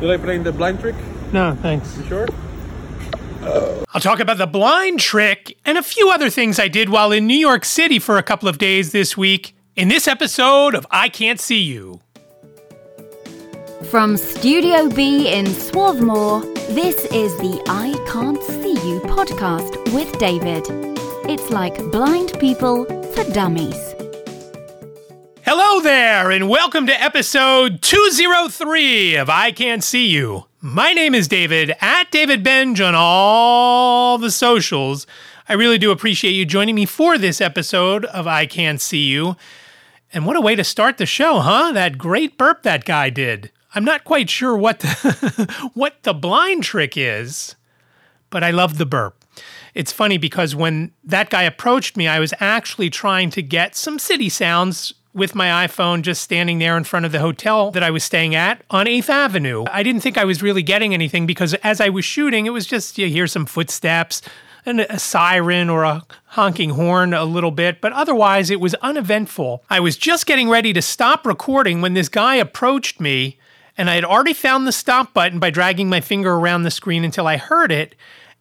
You like playing the blind trick? No, thanks. You sure? I'll talk about the blind trick and a few other things I did while in New York City for a couple of days this week in this episode of I Can't See You. From Studio B in Swarthmore, this is the I Can't See You podcast with David. It's like blind people for dummies. Hello there, and welcome to episode 203 of I Can't See You. My name is David, at David Benj on all the socials. I really do appreciate you joining me for this episode of I Can't See You. And what a way to start the show, huh? That great burp that guy did. I'm not quite sure what the, what the blind trick is, but I love the burp. It's funny because when that guy approached me, I was actually trying to get some city sounds with my iPhone just standing there in front of the hotel that I was staying at on 8th Avenue. I didn't think I was really getting anything because as I was shooting, it was just you hear some footsteps and a siren or a honking horn a little bit, but otherwise it was uneventful. I was just getting ready to stop recording when this guy approached me and I had already found the stop button by dragging my finger around the screen until I heard it.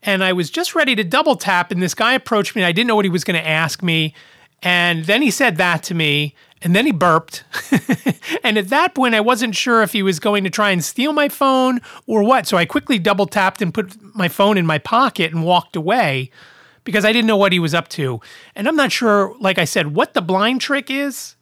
And I was just ready to double tap, and this guy approached me. And I didn't know what he was going to ask me. And then he said that to me, and then he burped. and at that point, I wasn't sure if he was going to try and steal my phone or what. So I quickly double tapped and put my phone in my pocket and walked away because I didn't know what he was up to. And I'm not sure, like I said, what the blind trick is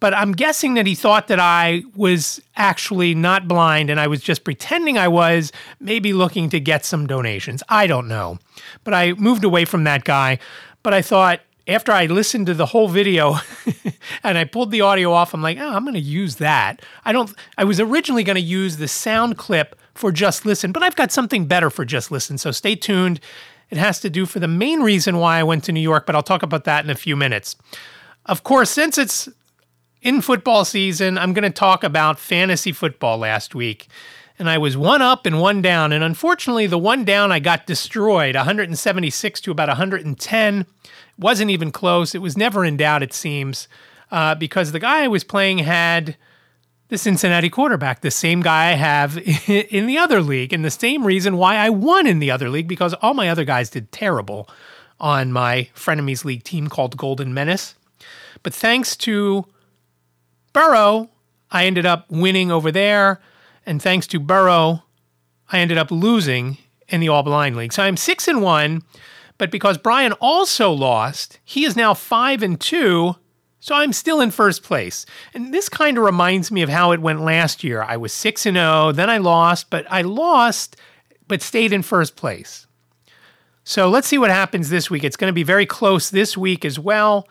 but I'm guessing that he thought that I was actually not blind and I was just pretending I was, maybe looking to get some donations. I don't know. But I moved away from that guy. But I thought, after I listened to the whole video and I pulled the audio off, I'm like, oh, I'm going to use that. I don't, I was originally going to use the sound clip for Just Listen, but I've got something better for Just Listen. So stay tuned. It has to do for the main reason why I went to New York, but I'll talk about that in a few minutes. Of course, since it's in football season, I'm going to talk about fantasy football last week. And I was one up and one down. And unfortunately, the one down I got destroyed 176 to about 110. It wasn't even close. It was never in doubt, it seems, uh, because the guy I was playing had the Cincinnati quarterback, the same guy I have in the other league, and the same reason why I won in the other league, because all my other guys did terrible on my Frenemies League team called Golden Menace. But thanks to Burrow, I ended up winning over there. And thanks to Burrow, I ended up losing in the All Blind League. So I'm six and one, but because Brian also lost, he is now five and two. So I'm still in first place. And this kind of reminds me of how it went last year. I was 6 and 0, then I lost, but I lost but stayed in first place. So let's see what happens this week. It's going to be very close this week as well.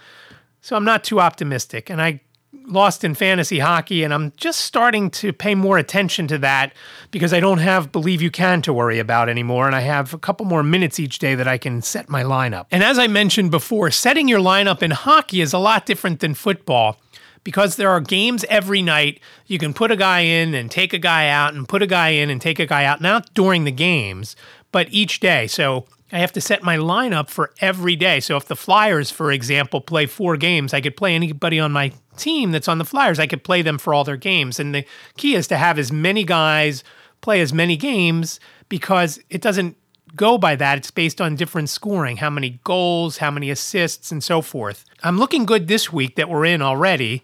So I'm not too optimistic. And I lost in fantasy hockey, and I'm just starting to pay more attention to that because I don't have Believe You Can to worry about anymore, and I have a couple more minutes each day that I can set my lineup. And as I mentioned before, setting your lineup in hockey is a lot different than football. Because there are games every night, you can put a guy in and take a guy out, and put a guy in and take a guy out, not during the games, but each day. So I have to set my lineup for every day. So if the Flyers, for example, play four games, I could play anybody on my team that's on the Flyers. I could play them for all their games. And the key is to have as many guys play as many games because it doesn't go by that. It's based on different scoring, how many goals, how many assists, and so forth. I'm looking good this week that we're in already,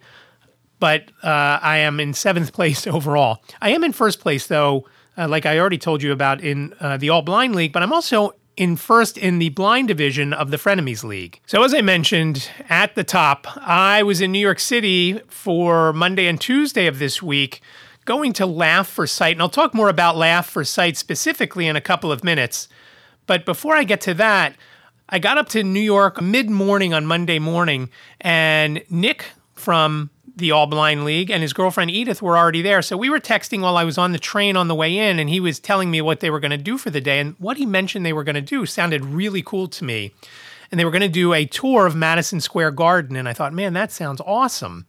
but uh, I am in seventh place overall. I am in first place, though, uh, like I already told you about in uh, the All Blind League, but I'm also in first in the blind division of the Frenemies League. So, as I mentioned at the top, I was in New York City for Monday and Tuesday of this week going to Laugh for Sight. And I'll talk more about Laugh for Sight specifically in a couple of minutes. But before I get to that, I got up to New York mid morning on Monday morning, and Nick from the All Blind League, and his girlfriend Edith were already there. So we were texting while I was on the train on the way in, and he was telling me what they were going to do for the day. And what he mentioned they were going to do sounded really cool to me. And they were going to do a tour of Madison Square Garden. And I thought, man, that sounds awesome.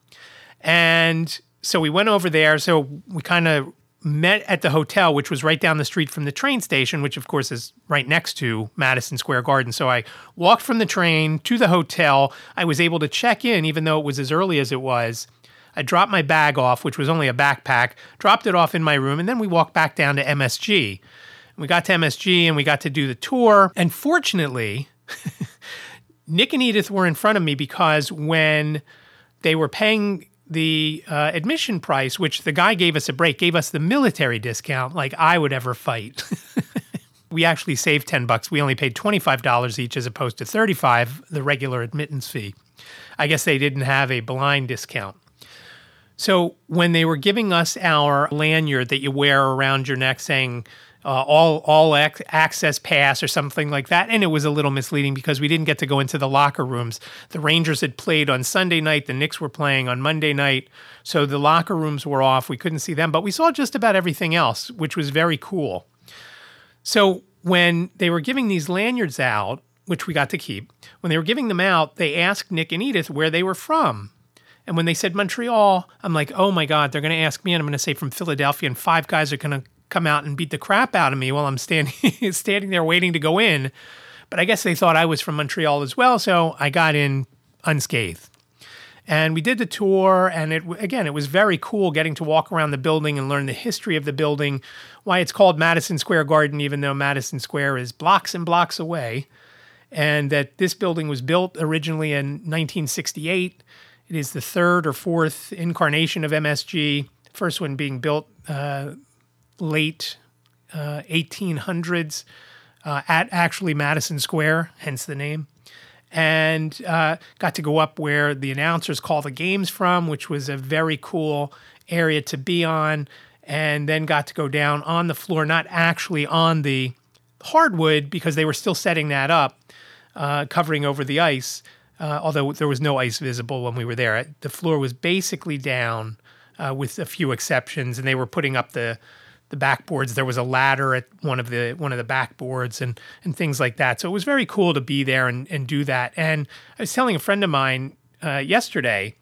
And so we went over there. So we kind of met at the hotel, which was right down the street from the train station, which of course is right next to Madison Square Garden. So I walked from the train to the hotel. I was able to check in, even though it was as early as it was. I dropped my bag off, which was only a backpack, dropped it off in my room, and then we walked back down to MSG. We got to MSG and we got to do the tour. And fortunately, Nick and Edith were in front of me because when they were paying the uh, admission price, which the guy gave us a break, gave us the military discount, like I would ever fight. we actually saved 10 bucks. We only paid $25 each as opposed to 35 the regular admittance fee. I guess they didn't have a blind discount. So when they were giving us our lanyard that you wear around your neck saying uh, all all ac- access pass or something like that. And it was a little misleading because we didn't get to go into the locker rooms. The Rangers had played on Sunday night. The Knicks were playing on Monday night, so the locker rooms were off. We couldn't see them, but we saw just about everything else, which was very cool. So when they were giving these lanyards out, which we got to keep, when they were giving them out, they asked Nick and Edith where they were from. And when they said Montreal, I'm like, oh my God, they're going to ask me, and I'm going to say from Philadelphia, and five guys are going to come out and beat the crap out of me while I'm standing standing there waiting to go in. But I guess they thought I was from Montreal as well, so I got in unscathed. And we did the tour, and it again, it was very cool getting to walk around the building and learn the history of the building, why it's called Madison Square Garden, even though Madison Square is blocks and blocks away, and that this building was built originally in 1968. It is the third or fourth incarnation of MSG, first one being built uh, late uh, 1800s uh, at actually Madison Square, hence the name. And uh, got to go up where the announcers call the games from, which was a very cool area to be on. And then got to go down on the floor, not actually on the hardwood because they were still setting that up, uh, covering over the ice. Uh, although there was no ice visible when we were there, the floor was basically down, uh, with a few exceptions, and they were putting up the the backboards. There was a ladder at one of the one of the backboards and and things like that. So it was very cool to be there and, and do that. And I was telling a friend of mine uh, yesterday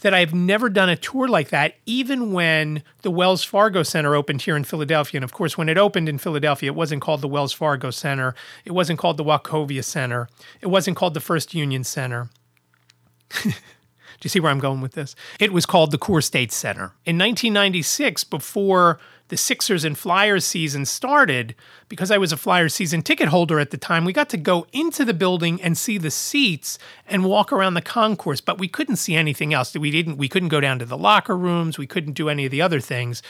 that I've never done a tour like that, even when the Wells Fargo Center opened here in Philadelphia. And of course, when it opened in Philadelphia, it wasn't called the Wells Fargo Center. It wasn't called the Wachovia Center. It wasn't called the First Union Center. Do you see where I'm going with this? It was called the CoreStates Center. In 1996, before the Sixers and Flyers season started, because I was a Flyers season ticket holder at the time, we got to go into the building and see the seats and walk around the concourse, but we couldn't see anything else. We didn't we couldn't go down to the locker rooms, we couldn't do any of the other things.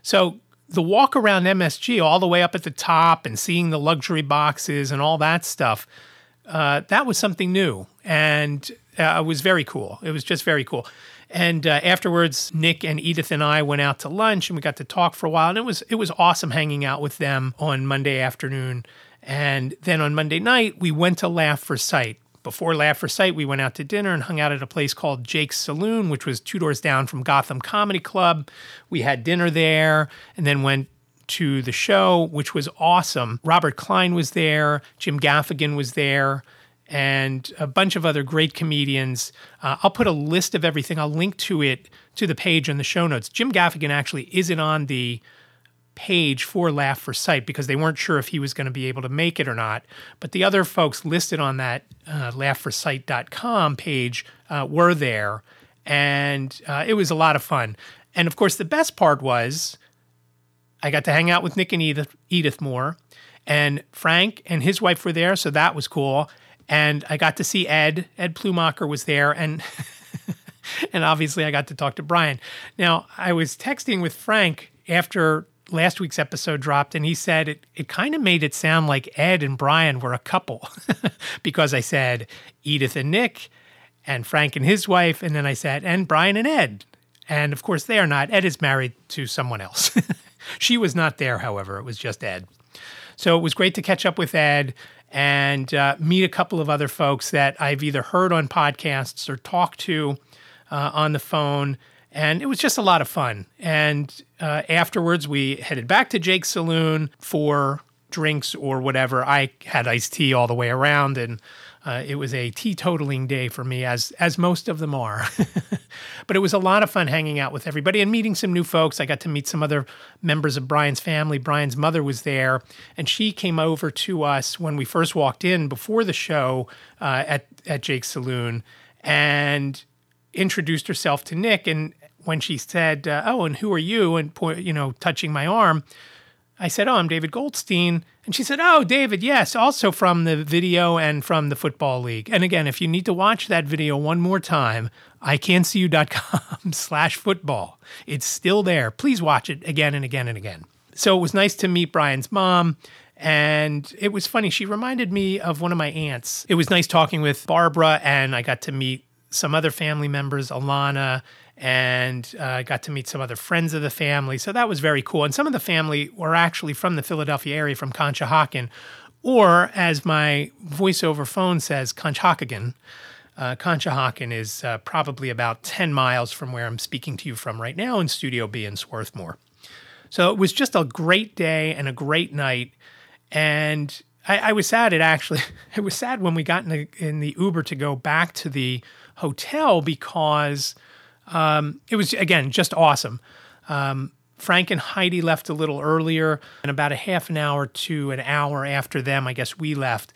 So the walk around MSG all the way up at the top and seeing the luxury boxes and all that stuff, uh, that was something new. And uh, it was very cool. It was just very cool. And uh, afterwards, Nick and Edith and I went out to lunch and we got to talk for a while. And it was it was awesome hanging out with them on Monday afternoon. And then on Monday night, we went to Laugh for Sight. Before Laugh for Sight, we went out to dinner and hung out at a place called Jake's Saloon, which was two doors down from Gotham Comedy Club. We had dinner there and then went to the show, which was awesome. Robert Klein was there, Jim Gaffigan was there and a bunch of other great comedians. Uh, I'll put a list of everything. I'll link to it to the page in the show notes. Jim Gaffigan actually isn't on the page for Laugh for Sight because they weren't sure if he was going to be able to make it or not. But the other folks listed on that uh, laughforsight.com page uh, were there, and uh, it was a lot of fun. And of course, the best part was I got to hang out with Nick and Edith, Edith Moore, and Frank and his wife were there, so that was cool and I got to see Ed. Ed Plumacher was there, and and obviously I got to talk to Brian. Now I was texting with Frank after last week's episode dropped, and he said it it kind of made it sound like Ed and Brian were a couple because I said Edith and Nick, and Frank and his wife, and then I said and Brian and Ed, and of course they are not. Ed is married to someone else. she was not there, however. It was just Ed. So it was great to catch up with Ed and uh, meet a couple of other folks that I've either heard on podcasts or talked to uh, on the phone. And it was just a lot of fun. And uh, afterwards, we headed back to Jake's Saloon for drinks or whatever. I had iced tea all the way around, and uh, it was a teetotaling day for me, as as most of them are. but it was a lot of fun hanging out with everybody and meeting some new folks. I got to meet some other members of Brian's family. Brian's mother was there, and she came over to us when we first walked in before the show uh, at at Jake's Saloon, and introduced herself to Nick, and when she said, uh, "Oh, and who are you?" and you know, touching my arm, I said, "Oh, I'm David Goldstein." And she said, "Oh, David, yes, also from the video and from the football league." And again, if you need to watch that video one more time, iCantCU.com slash football. It's still there. Please watch it again and again and again. So it was nice to meet Brian's mom. And it was funny. She reminded me of one of my aunts. It was nice talking with Barbara, and I got to meet some other family members, Alana, and I uh, got to meet some other friends of the family. So that was very cool. And some of the family were actually from the Philadelphia area, from Conshohocken, or as my voiceover phone says, Conshohocken. Uh, Conshohocken is uh, probably about 10 miles from where I'm speaking to you from right now in Studio B in Swarthmore. So it was just a great day and a great night. And I, I was sad. It actually, it was sad when we got in the, in the Uber to go back to the hotel because um, it was, again, just awesome. Um, Frank and Heidi left a little earlier, and about a half an hour to an hour after them, I guess we left.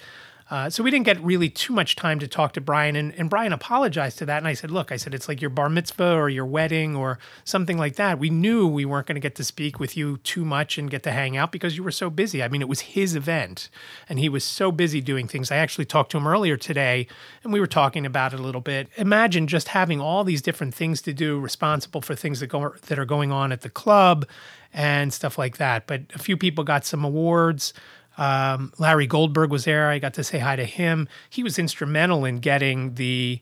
Uh, so we didn't get really too much time to talk to Brian, and, and Brian apologized to that. And I said, "Look, I said it's like your bar mitzvah or your wedding or something like that. We knew we weren't going to get to speak with you too much and get to hang out because you were so busy. I mean, it was his event, and he was so busy doing things. I actually talked to him earlier today, and we were talking about it a little bit. Imagine just having all these different things to do, responsible for things that go that are going on at the club." And stuff like that. But a few people got some awards. Um, Larry Goldberg was there. I got to say hi to him. He was instrumental in getting the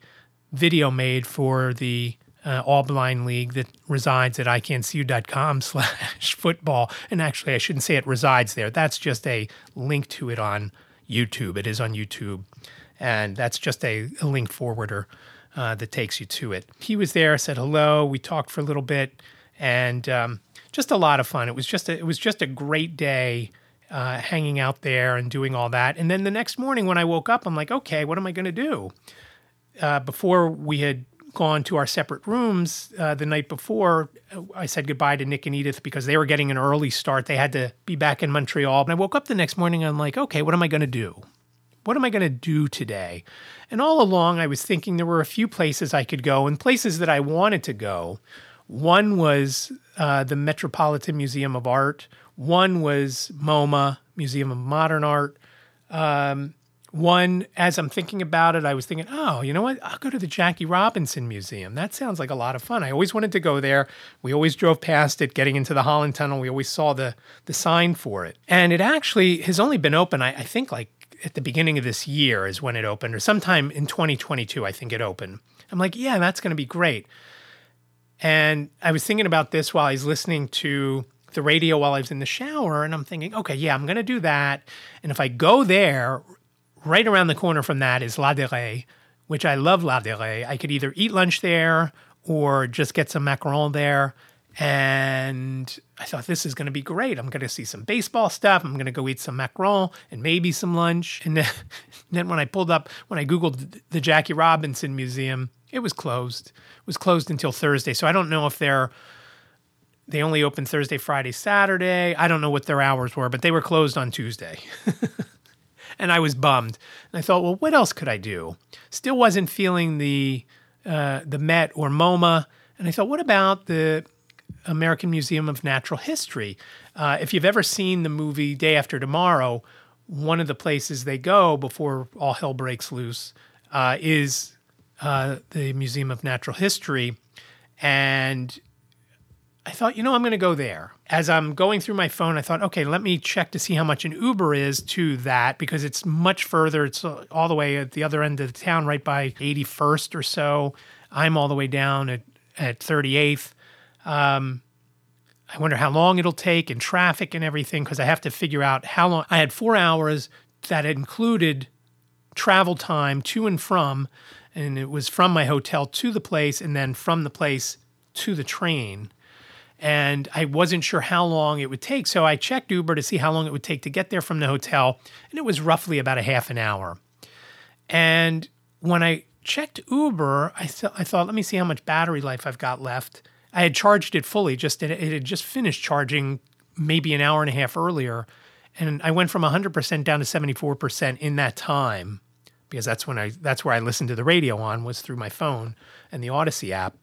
video made for the uh, All Blind League that resides at iCantCU.com slash football. And actually, I shouldn't say it resides there. That's just a link to it on YouTube. It is on YouTube. And that's just a, a link forwarder uh, that takes you to it. He was there, said hello. We talked for a little bit and um, just a lot of fun. It was just a, it was just a great day uh, hanging out there and doing all that. And then the next morning when I woke up, I'm like, okay, what am I going to do? Uh, before we had gone to our separate rooms uh, the night before, I said goodbye to Nick and Edith because they were getting an early start. They had to be back in Montreal. And I woke up the next morning and I'm like, okay, what am I going to do? What am I going to do today? And all along, I was thinking there were a few places I could go and places that I wanted to go. One was uh, the Metropolitan Museum of Art. One was MoMA, Museum of Modern Art. Um, one, as I'm thinking about it, I was thinking, oh, you know what? I'll go to the Jackie Robinson Museum. That sounds like a lot of fun. I always wanted to go there. We always drove past it, getting into the Holland Tunnel. We always saw the the sign for it, and it actually has only been open. I, I think like at the beginning of this year is when it opened, or sometime in 2022. I think it opened. I'm like, yeah, that's going to be great. And I was thinking about this while I was listening to the radio while I was in the shower, and I'm thinking, okay, yeah, I'm to do that. And if I go there, right around the corner from that is La Ladurée, which I love La Ladurée. I could either eat lunch there or just get some macaron there. And I thought this is going to be great. I'm going to see some baseball stuff. I'm going to go eat some macaron and maybe some lunch. And then, then when I pulled up, when I Googled the Jackie Robinson Museum, it was closed. It was closed until Thursday. So I don't know if they're they only opened Thursday, Friday, Saturday. I don't know what their hours were, but they were closed on Tuesday. and I was bummed. And I thought, well, what else could I do? Still wasn't feeling the uh, the Met or MoMA. And I thought, what about the American Museum of Natural History? Uh, if you've ever seen the movie Day After Tomorrow, one of the places they go before all hell breaks loose uh, is uh, the Museum of Natural History. And I thought, you know, I'm going to go there. As I'm going through my phone, I thought, okay, let me check to see how much an Uber is to that because it's much further. It's all the way at the other end of the town, right by 81st or so. I'm all the way down at, at 38th. Um, I wonder how long it'll take and traffic and everything because I have to figure out how long. I had four hours that included travel time to and from, and it was from my hotel to the place and then from the place to the train and I wasn't sure how long it would take. So I checked Uber to see how long it would take to get there from the hotel, and it was roughly about a half an hour. And when I checked Uber, I, th- I thought, let me see how much battery life I've got left. I had charged it fully, just it, had just finished charging maybe an hour and a half earlier. And I went from 100% down to 74% in that time because that's when I that's where I listened to the radio on was through my phone and the Audacy app.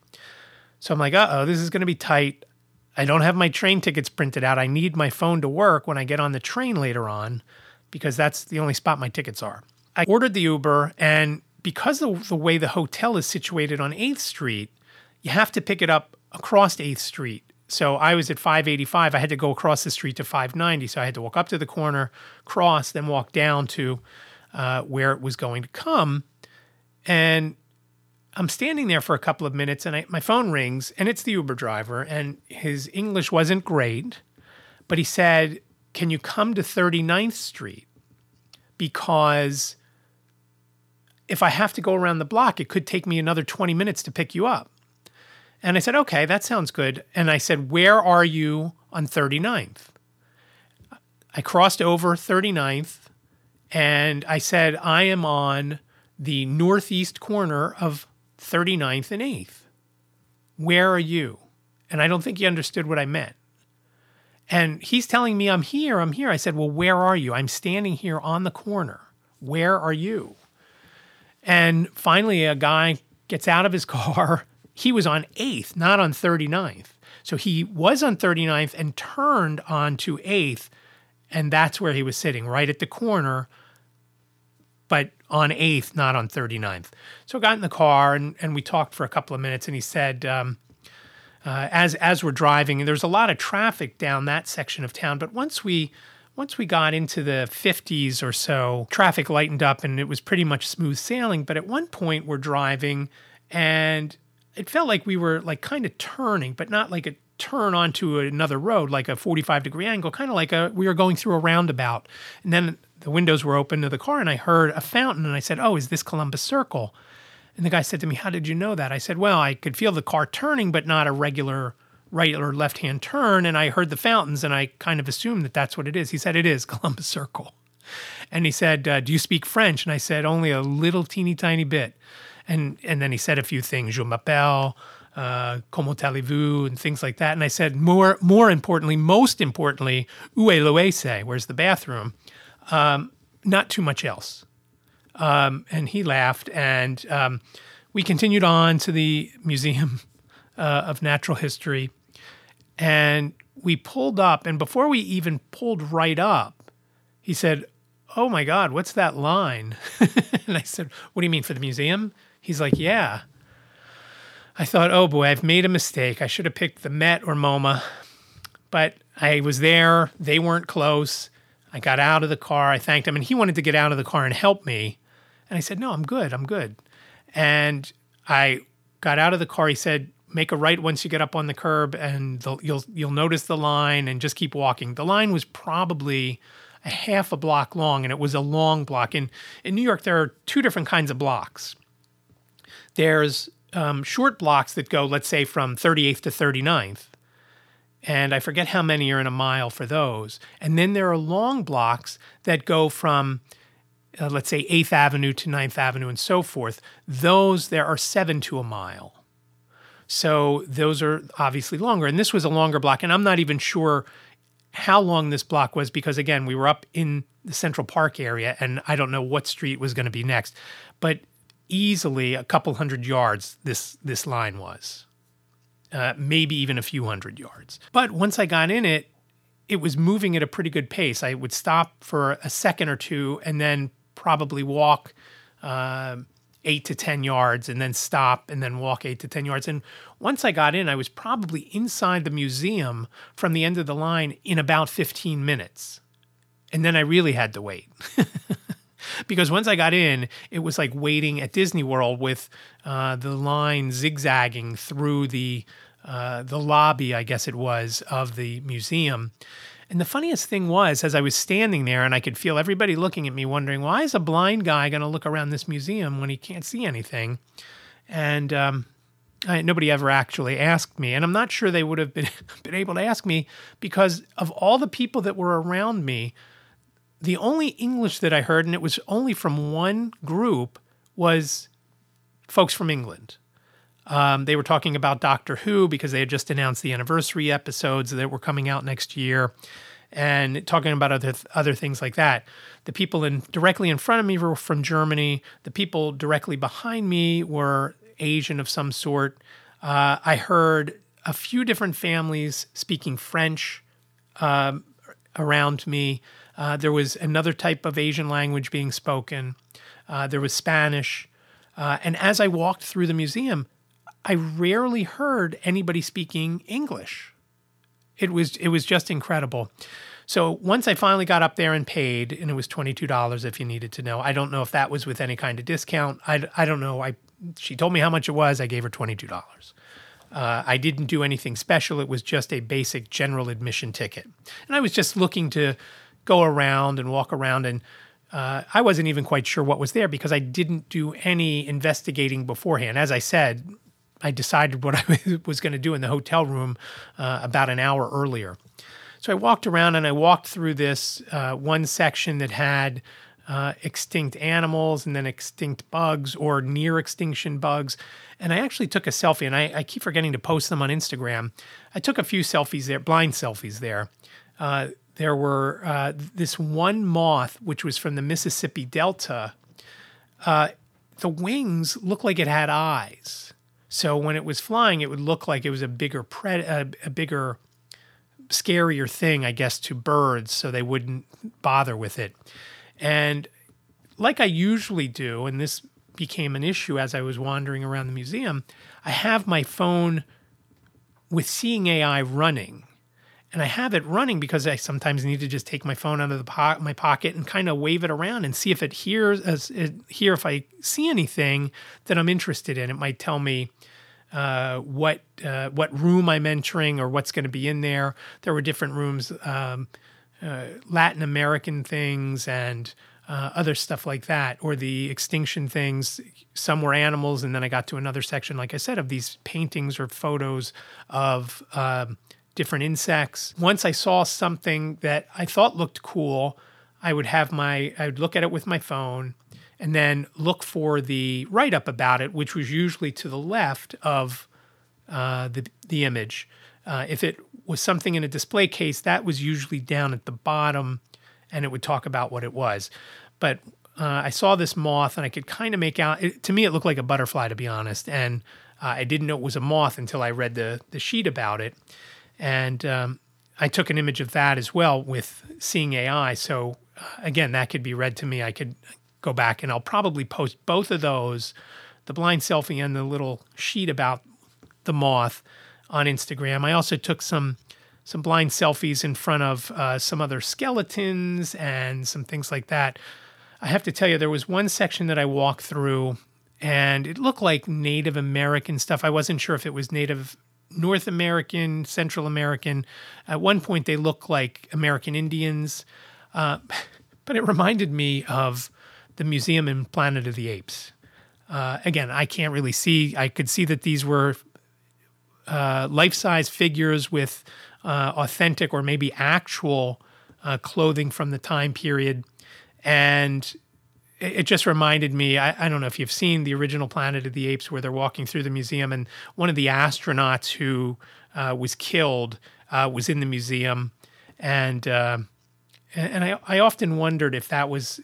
So I'm like, uh oh, this is going to be tight. I don't have my train tickets printed out. I need my phone to work when I get on the train later on because that's the only spot my tickets are. I ordered the Uber, and because of the way the hotel is situated on 8th Street, you have to pick it up across 8th Street. So I was at 585. I had to go across the street to 590. So I had to walk up to the corner, cross, then walk down to uh, where it was going to come. And I'm standing there for a couple of minutes and I, my phone rings and it's the Uber driver and his English wasn't great, but he said, Can you come to 39th Street? Because if I have to go around the block, it could take me another 20 minutes to pick you up. And I said, okay, that sounds good. And I said, where are you on 39th? I crossed over 39th and I said, I am on the northeast corner of 39th and 8th. Where are you? And I don't think he understood what I meant. And he's telling me, I'm here, I'm here. I said, Well, where are you? I'm standing here on the corner. Where are you? And finally, a guy gets out of his car. He was on 8th, not on 39th. So he was on 39th and turned onto 8th. And that's where he was sitting, right at the corner, but on 8th, not on 39th. So I got in the car and, and we talked for a couple of minutes. And he said, um, uh, as, as we're driving, there's a lot of traffic down that section of town. But once we once we got into the 50s or so, traffic lightened up and it was pretty much smooth sailing. But at one point, we're driving and it felt like we were like kind of turning, but not like a turn onto another road, like a 45 degree angle, kind of like a we were going through a roundabout. And then the windows were open to the car and I heard a fountain and I said, Oh, is this Columbus Circle? And the guy said to me, How did you know that? I said, Well, I could feel the car turning, but not a regular right or left hand turn. And I heard the fountains and I kind of assumed that that's what it is. He said, It is Columbus Circle. And he said, uh, Do you speak French? And I said, Only a little teeny tiny bit. And, and then he said a few things, Je m'appelle, uh, comment allez-vous, and things like that. And I said, more, more importantly, most importantly, où est l'oise? Where's the bathroom? Um, not too much else. Um, and he laughed, and um, we continued on to the Museum uh, of Natural History. And we pulled up, and before we even pulled right up, he said, Oh my God, what's that line? and I said, What do you mean for the museum? He's like, Yeah. I thought, Oh boy, I've made a mistake. I should have picked the Met or MoMA. But I was there, they weren't close. I got out of the car. I thanked him, and he wanted to get out of the car and help me. And I said, No, I'm good. I'm good. And I got out of the car. He said, make a right once you get up on the curb and the, you'll you'll notice the line and just keep walking. The line was probably a half a block long and it was a long block. In in New York there are two different kinds of blocks. There's um, short blocks that go, let's say, from 38th to 39th. And I forget how many are in a mile for those. And then there are long blocks that go from, uh, let's say, 8th Avenue to 9th Avenue and so forth. Those, there are seven to a mile. So those are obviously longer. And this was a longer block. And I'm not even sure how long this block was because, again, we were up in the Central Park area and I don't know what street was going to be next. But easily a couple hundred yards this, this line was, uh, maybe even a few hundred yards. But once I got in it, it was moving at a pretty good pace. I would stop for a second or two and then probably walk. Uh, eight to 10 yards and then stop and then walk eight to 10 yards. And once I got in, I was probably inside the museum from the end of the line in about 15 minutes. And then I really had to wait. because once I got in, it was like waiting at Disney World with uh, the line zigzagging through the uh, the lobby, I guess it was, of the museum. And the funniest thing was, as I was standing there and I could feel everybody looking at me, wondering, why is a blind guy going to look around this museum when he can't see anything? And um, I, nobody ever actually asked me. And I'm not sure they would have been, been able to ask me because of all the people that were around me, the only English that I heard, and it was only from one group, was folks from England. Um, they were talking about Doctor Who because they had just announced the anniversary episodes that were coming out next year. and talking about other other things like that. The people in directly in front of me were from Germany. The people directly behind me were Asian of some sort. Uh, I heard a few different families speaking French um, around me. Uh, there was another type of Asian language being spoken. Uh, there was Spanish. Uh, and as I walked through the museum, I rarely heard anybody speaking English. It was it was just incredible. So once I finally got up there and paid, and it was twenty two dollars if you needed to know. I don't know if that was with any kind of discount. I, I don't know. I she told me how much it was. I gave her twenty two dollars. Uh, I didn't do anything special. It was just a basic general admission ticket, and I was just looking to go around and walk around and. Uh, I wasn't even quite sure what was there because I didn't do any investigating beforehand. As I said, I decided what I was going to do in the hotel room uh, about an hour earlier. So I walked around and I walked through this uh, one section that had uh, extinct animals and then extinct bugs or near extinction bugs. And I actually took a selfie, and I, I keep forgetting to post them on Instagram. I took a few selfies there, blind selfies there. There were uh, this one moth, which was from the Mississippi Delta. Uh, the wings looked like it had eyes. So when it was flying, it would look like it was a bigger, pred- a, a bigger, scarier thing, I guess, to birds, so they wouldn't bother with it. And like I usually do, and this became an issue as I was wandering around the museum, I have my phone with Seeing AI running. And I have it running because I sometimes need to just take my phone out of the po- my pocket and kind of wave it around and see if it hears as it, hear if I see anything that I'm interested in. It might tell me uh, what uh, what room I'm entering or what's going to be in there. There were different rooms, um, uh, Latin American things and uh, other stuff like that, or the extinction things. Some were animals, and then I got to another section, like I said, of these paintings or photos of um, different insects. Once I saw something that I thought looked cool, I would have my I would look at it with my phone and then look for the write up about it, which was usually to the left of uh, the the image. Uh, if it was something in a display case, that was usually down at the bottom, and it would talk about what it was. But uh, I saw this moth, and I could kind of make out. It, to me, it looked like a butterfly, to be honest, and uh, I didn't know it was a moth until I read the the sheet about it. And um, I took an image of that as well with Seeing AI. So uh, again, that could be read to me. I could go back and I'll probably post both of those, the blind selfie and the little sheet about the moth on Instagram. I also took some some blind selfies in front of uh, some other skeletons and some things like that. I have to tell you, there was one section that I walked through and it looked like Native American stuff. I wasn't sure if it was Native North American, Central American. At one point, they look like American Indians, uh, but it reminded me of the museum in Planet of the Apes. Uh, again, I can't really see. I could see that these were uh, life-size figures with uh, authentic or maybe actual uh, clothing from the time period, and it just reminded me I, I, don't know if you've seen the original planet of the apes where they're walking through the museum and one of the astronauts who uh, was killed uh, was in the museum. And uh, and I, I often wondered if that was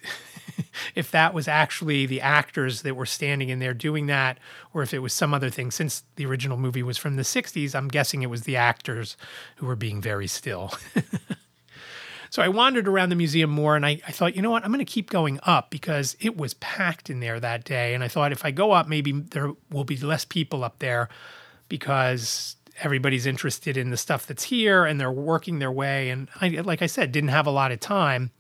if that was actually the actors that were standing in there doing that or if it was some other thing. Since the original movie was from the 60s i'm guessing it was the actors who were being very still So I wandered around the museum more and I, I thought, you know what, I'm going to keep going up because it was packed in there that day. And I thought if I go up, maybe there will be less people up there because everybody's interested in the stuff that's here and they're working their way. And I, like I said, didn't have a lot of time.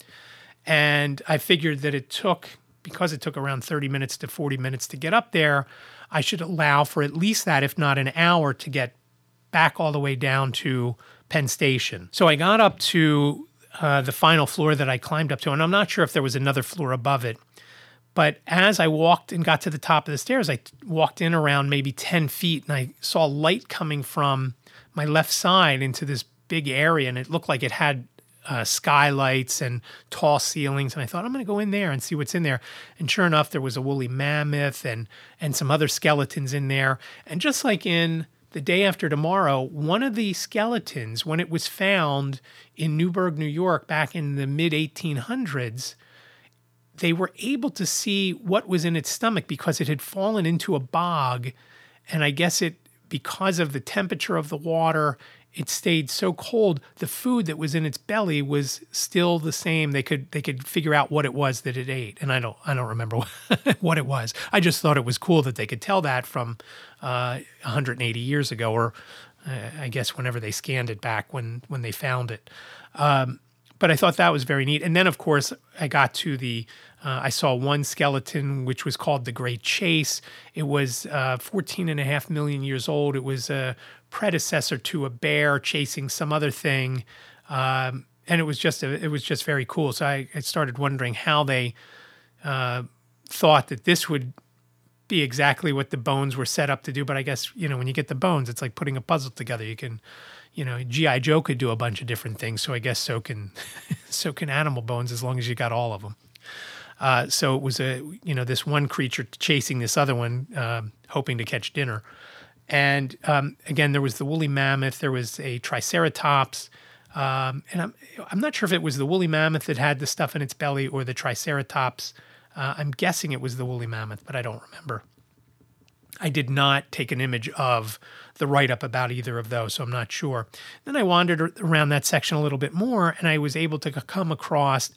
And I figured that it took, because it took around 30 minutes to 40 minutes to get up there, I should allow for at least that, if not an hour, to get back all the way down to Penn Station. So I got up to uh, the final floor that I climbed up to, and I'm not sure if there was another floor above it. But as I walked and got to the top of the stairs, I walked in around maybe 10 feet and I saw light coming from my left side into this big area. And it looked like it had uh, skylights and tall ceilings. And I thought, I'm going to go in there and see what's in there. And sure enough, there was a woolly mammoth and, and some other skeletons in there. And just like in the day after tomorrow, one of the skeletons, when it was found in Newburgh, New York, back in the mid 1800s, they were able to see what was in its stomach because it had fallen into a bog. And I guess it, because of the temperature of the water, it stayed so cold. The food that was in its belly was still the same. They could they could figure out what it was that it ate, and I don't I don't remember what it was. I just thought it was cool that they could tell that from uh, 180 years ago, or uh, I guess whenever they scanned it back when when they found it. Um, but I thought that was very neat. And then, of course, I got to the, uh, I saw one skeleton, which was called the Great Chase. It was uh, 14 and a half million years old. It was a predecessor to a bear chasing some other thing. Um, and it was just, a, it was just very cool. So I, I started wondering how they uh, thought that this would be exactly what the bones were set up to do. But I guess, you know, when you get the bones, it's like putting a puzzle together. You can, you know, GI Joe could do a bunch of different things, so I guess so can so can animal bones as long as you got all of them. Uh, so it was a you know this one creature chasing this other one, um, hoping to catch dinner. And um, again, there was the woolly mammoth. There was a triceratops. Um, and I'm I'm not sure if it was the woolly mammoth that had the stuff in its belly or the triceratops. Uh, I'm guessing it was the woolly mammoth, but I don't remember. I did not take an image of the write up about either of those, so I'm not sure. Then I wandered around that section a little bit more and I was able to come across,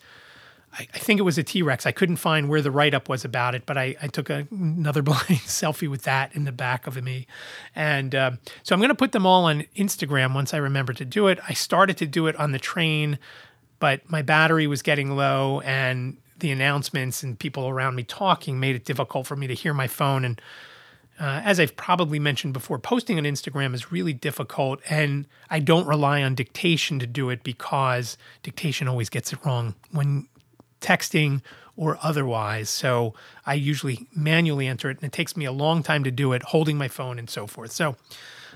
I, I think it was a T Rex. I couldn't find where the write up was about it, but I, I took a, another blind selfie with that in the back of me. And uh, so I'm going to put them all on Instagram once I remember to do it. I started to do it on the train, but my battery was getting low and the announcements and people around me talking made it difficult for me to hear my phone and uh, as I've probably mentioned before, posting on Instagram is really difficult, and I don't rely on dictation to do it because dictation always gets it wrong when texting or otherwise. So I usually manually enter it, and it takes me a long time to do it, holding my phone and so forth. So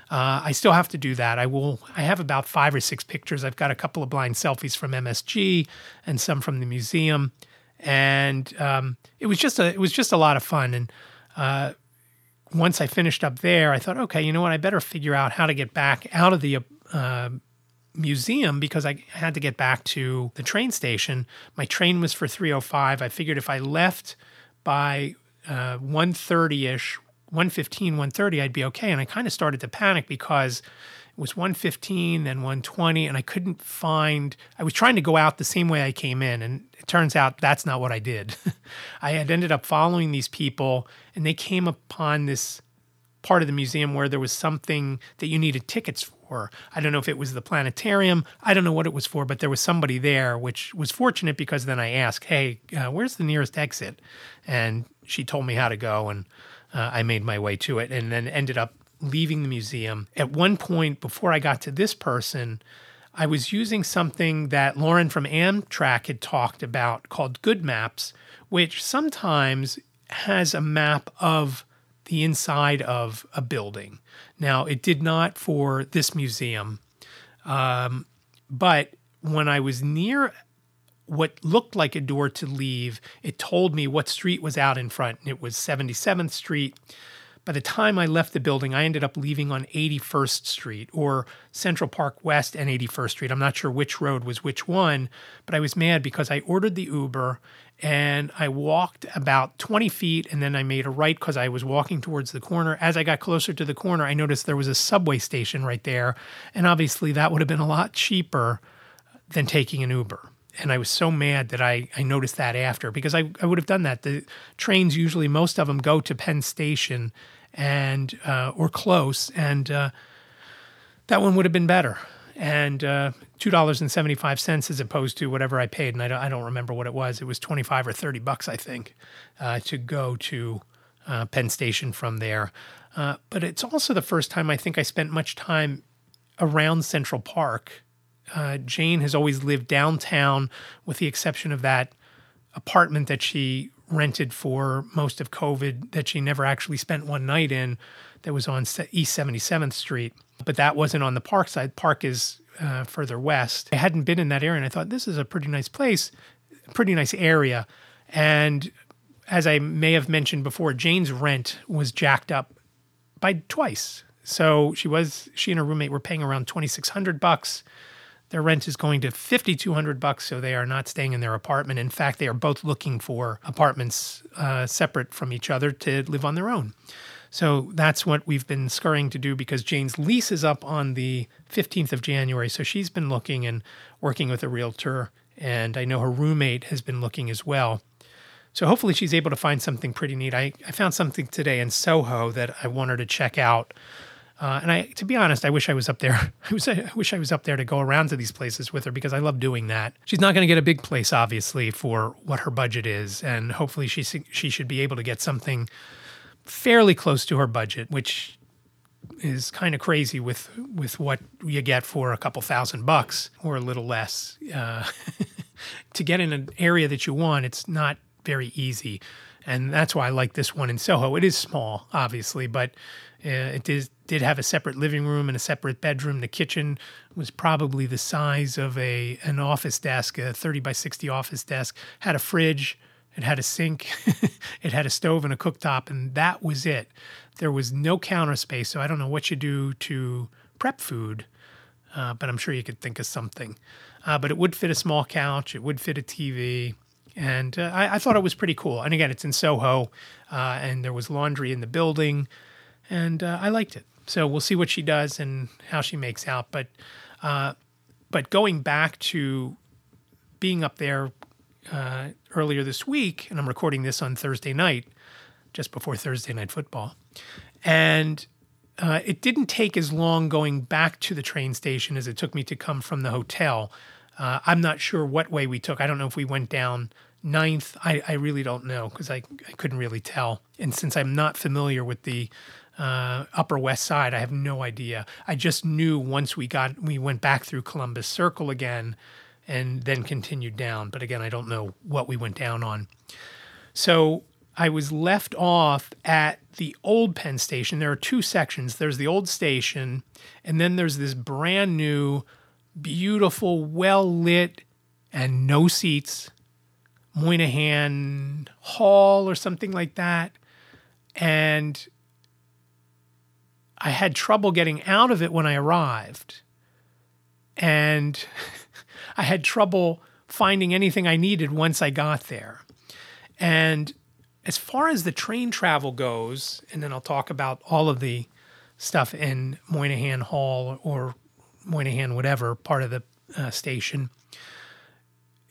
uh, I still have to do that. I will. I have about five or six pictures. I've got a couple of blind selfies from MSG and some from the museum, and um, it was just a it was just a lot of fun and. Uh, once I finished up there, I thought, okay, you know what? I better figure out how to get back out of the uh, museum because I had to get back to the train station. My train was for 305. I figured if I left by uh, 1.30ish, 115, 130, I'd be okay. And I kind of started to panic because it was 115, then 120, and I couldn't find, I was trying to go out the same way I came in. And it turns out that's not what I did. I had ended up following these people, and they came upon this part of the museum where there was something that you needed tickets for. I don't know if it was the planetarium. I don't know what it was for, but there was somebody there, which was fortunate because then I asked, "Hey, uh, where's the nearest exit?" And she told me how to go, and uh, I made my way to it, and then ended up leaving the museum. At one point, before I got to this person, I was using something that Lauren from Amtrak had talked about called GoodMaps, which sometimes has a map of the inside of a building. Now, it did not for this museum, um, but when I was near what looked like a door to leave, it told me what street was out in front, and it was 77th Street. By the time I left the building, I ended up leaving on 81st Street or Central Park West and 81st Street. I'm not sure which road was which one, but I was mad because I ordered the Uber and I walked about 20 feet and then I made a right because I was walking towards the corner. As I got closer to the corner, I noticed there was a subway station right there. And obviously, that would have been a lot cheaper than taking an Uber and I was so mad that I, I noticed that after because I, I would have done that. The trains usually most of them go to Penn Station and uh, or close, and uh, that one would have been better. And uh, two dollars and seventy five cents as opposed to whatever I paid, and I don't, I don't remember what it was. It was twenty five or thirty bucks, I think, uh, to go to uh, Penn Station from there. Uh, but it's also the first time I think I spent much time around Central Park uh, Jane has always lived downtown, with the exception of that apartment that she rented for most of COVID that she never actually spent one night in that was on East 77th Street. But that wasn't on the park side. Park is uh, further west. I hadn't been in that area and I thought this is a pretty nice place, pretty nice area. And as I may have mentioned before, Jane's rent was jacked up by twice. So she was she and her roommate were paying around twenty six hundred bucks. Their rent is going to fifty two hundred bucks, so they are not staying in their apartment. In fact, they are both looking for apartments uh, separate from each other to live on their own. So that's what we've been scurrying to do because Jane's lease is up on the 15th of January. So she's been looking and working with a realtor. And I know her roommate has been looking as well. So hopefully she's able to find something pretty neat. I, I found something today in Soho that I want her to check out. Uh, and I, to be honest, I wish I was up there. I, was, I wish I was up there to go around to these places with her because I love doing that. She's not going to get a big place, obviously, for what her budget is, and hopefully she she should be able to get something fairly close to her budget, which is kind of crazy with with what you get for a couple thousand bucks or a little less. Uh, to get in an area that you want, it's not very easy, and that's why I like this one in Soho. It is small, obviously, but uh, it is, did have a separate living room and a separate bedroom. The kitchen was probably the size of a an office desk, a thirty by sixty office desk. Had a fridge it had a sink, it had a stove and a cooktop, and that was it. There was no counter space, so I don't know what you do to prep food, uh, but I'm sure you could think of something. Uh, but it would fit a small couch, it would fit a TV, and uh, I, I, thought it was pretty cool. And again, it's in Soho, uh, and there was laundry in the building, and uh, I liked it. So we'll see what she does and how she makes out. But uh, but going back to being up there uh, earlier this week, and I'm recording this on Thursday night, just before Thursday night football. And uh, it didn't take as long going back to the train station as it took me to come from the hotel. Uh, I'm not sure what way we took. I don't know if we went down ninth. I, I really don't know because I, I couldn't really tell. And since I'm not familiar with the uh, Upper West Side, I have no idea. I just knew once we got we went back through Columbus Circle again and then continued down. But again, I don't know what we went down on. So I was left off at the old Penn Station. There are two sections there's the old station, and then there's this brand new, beautiful, well lit, and no seats Moynihan Hall or something like that. And I had trouble getting out of it when I arrived. And I had trouble finding anything I needed once I got there. And as far as the train travel goes, and then I'll talk about all of the stuff in Moynihan Hall or Moynihan, whatever part of the uh, station.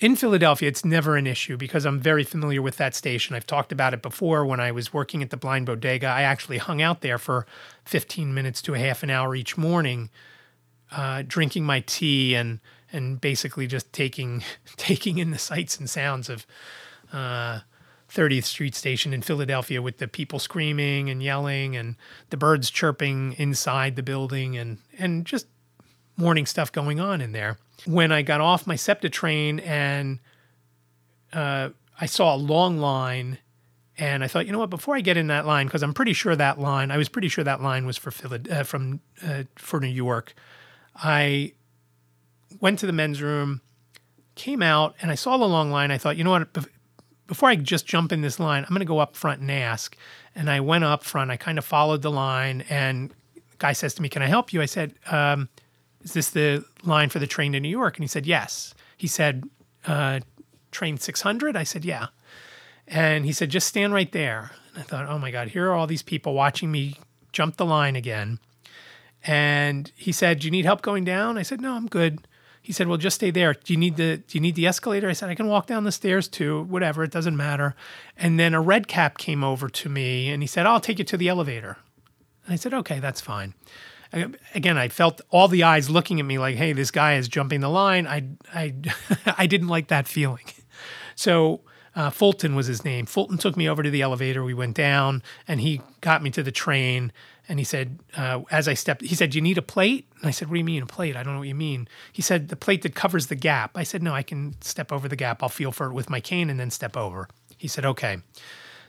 In Philadelphia, it's never an issue because I'm very familiar with that station. I've talked about it before when I was working at the Blind Bodega. I actually hung out there for 15 minutes to a half an hour each morning, uh, drinking my tea and and basically just taking taking in the sights and sounds of uh, 30th Street Station in Philadelphia with the people screaming and yelling and the birds chirping inside the building and and just morning stuff going on in there. When I got off my SEPTA train and uh, I saw a long line and I thought, you know what? Before I get in that line, because I'm pretty sure that line, I was pretty sure that line was for Philly, uh, from uh, for New York. I went to the men's room, came out, and I saw the long line. I thought, you know what? Before I just jump in this line, I'm going to go up front and ask. And I went up front. I kind of followed the line, and the guy says to me, "Can I help you?" I said, um, "Is this the line for the train to New York?" And he said, "Yes." He said, uh, "Train 600." I said, "Yeah." And he said, "Just stand right there." And I thought, "Oh my God, here are all these people watching me jump the line again." And he said, "Do you need help going down?" I said, "No, I'm good." He said, "Well, just stay there. Do you need the Do you need the escalator?" I said, "I can walk down the stairs too. Whatever, it doesn't matter." And then a red cap came over to me, and he said, "I'll take you to the elevator." And I said, "Okay, that's fine." Again, I felt all the eyes looking at me like, "Hey, this guy is jumping the line." I I I didn't like that feeling. So uh, Fulton was his name. Fulton took me over to the elevator. We went down, and he got me to the train. And he said, uh, as I stepped, he said, you need a plate?" And I said, "What do you mean a plate? I don't know what you mean." He said, "The plate that covers the gap." I said, "No, I can step over the gap. I'll feel for it with my cane and then step over." He said, "Okay."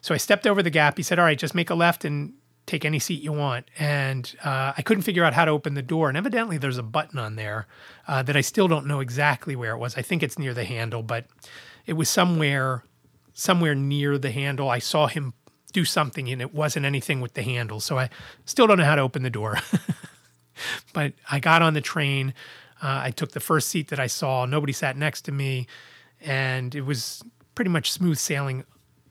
So I stepped over the gap. He said, "All right, just make a left and take any seat you want." And uh, I couldn't figure out how to open the door. And evidently, there's a button on there uh, that I still don't know exactly where it was. I think it's near the handle, but it was somewhere, somewhere near the handle. I saw him do something, and it wasn't anything with the handle. So I still don't know how to open the door. but I got on the train. Uh, I took the first seat that I saw. Nobody sat next to me, and it was pretty much smooth sailing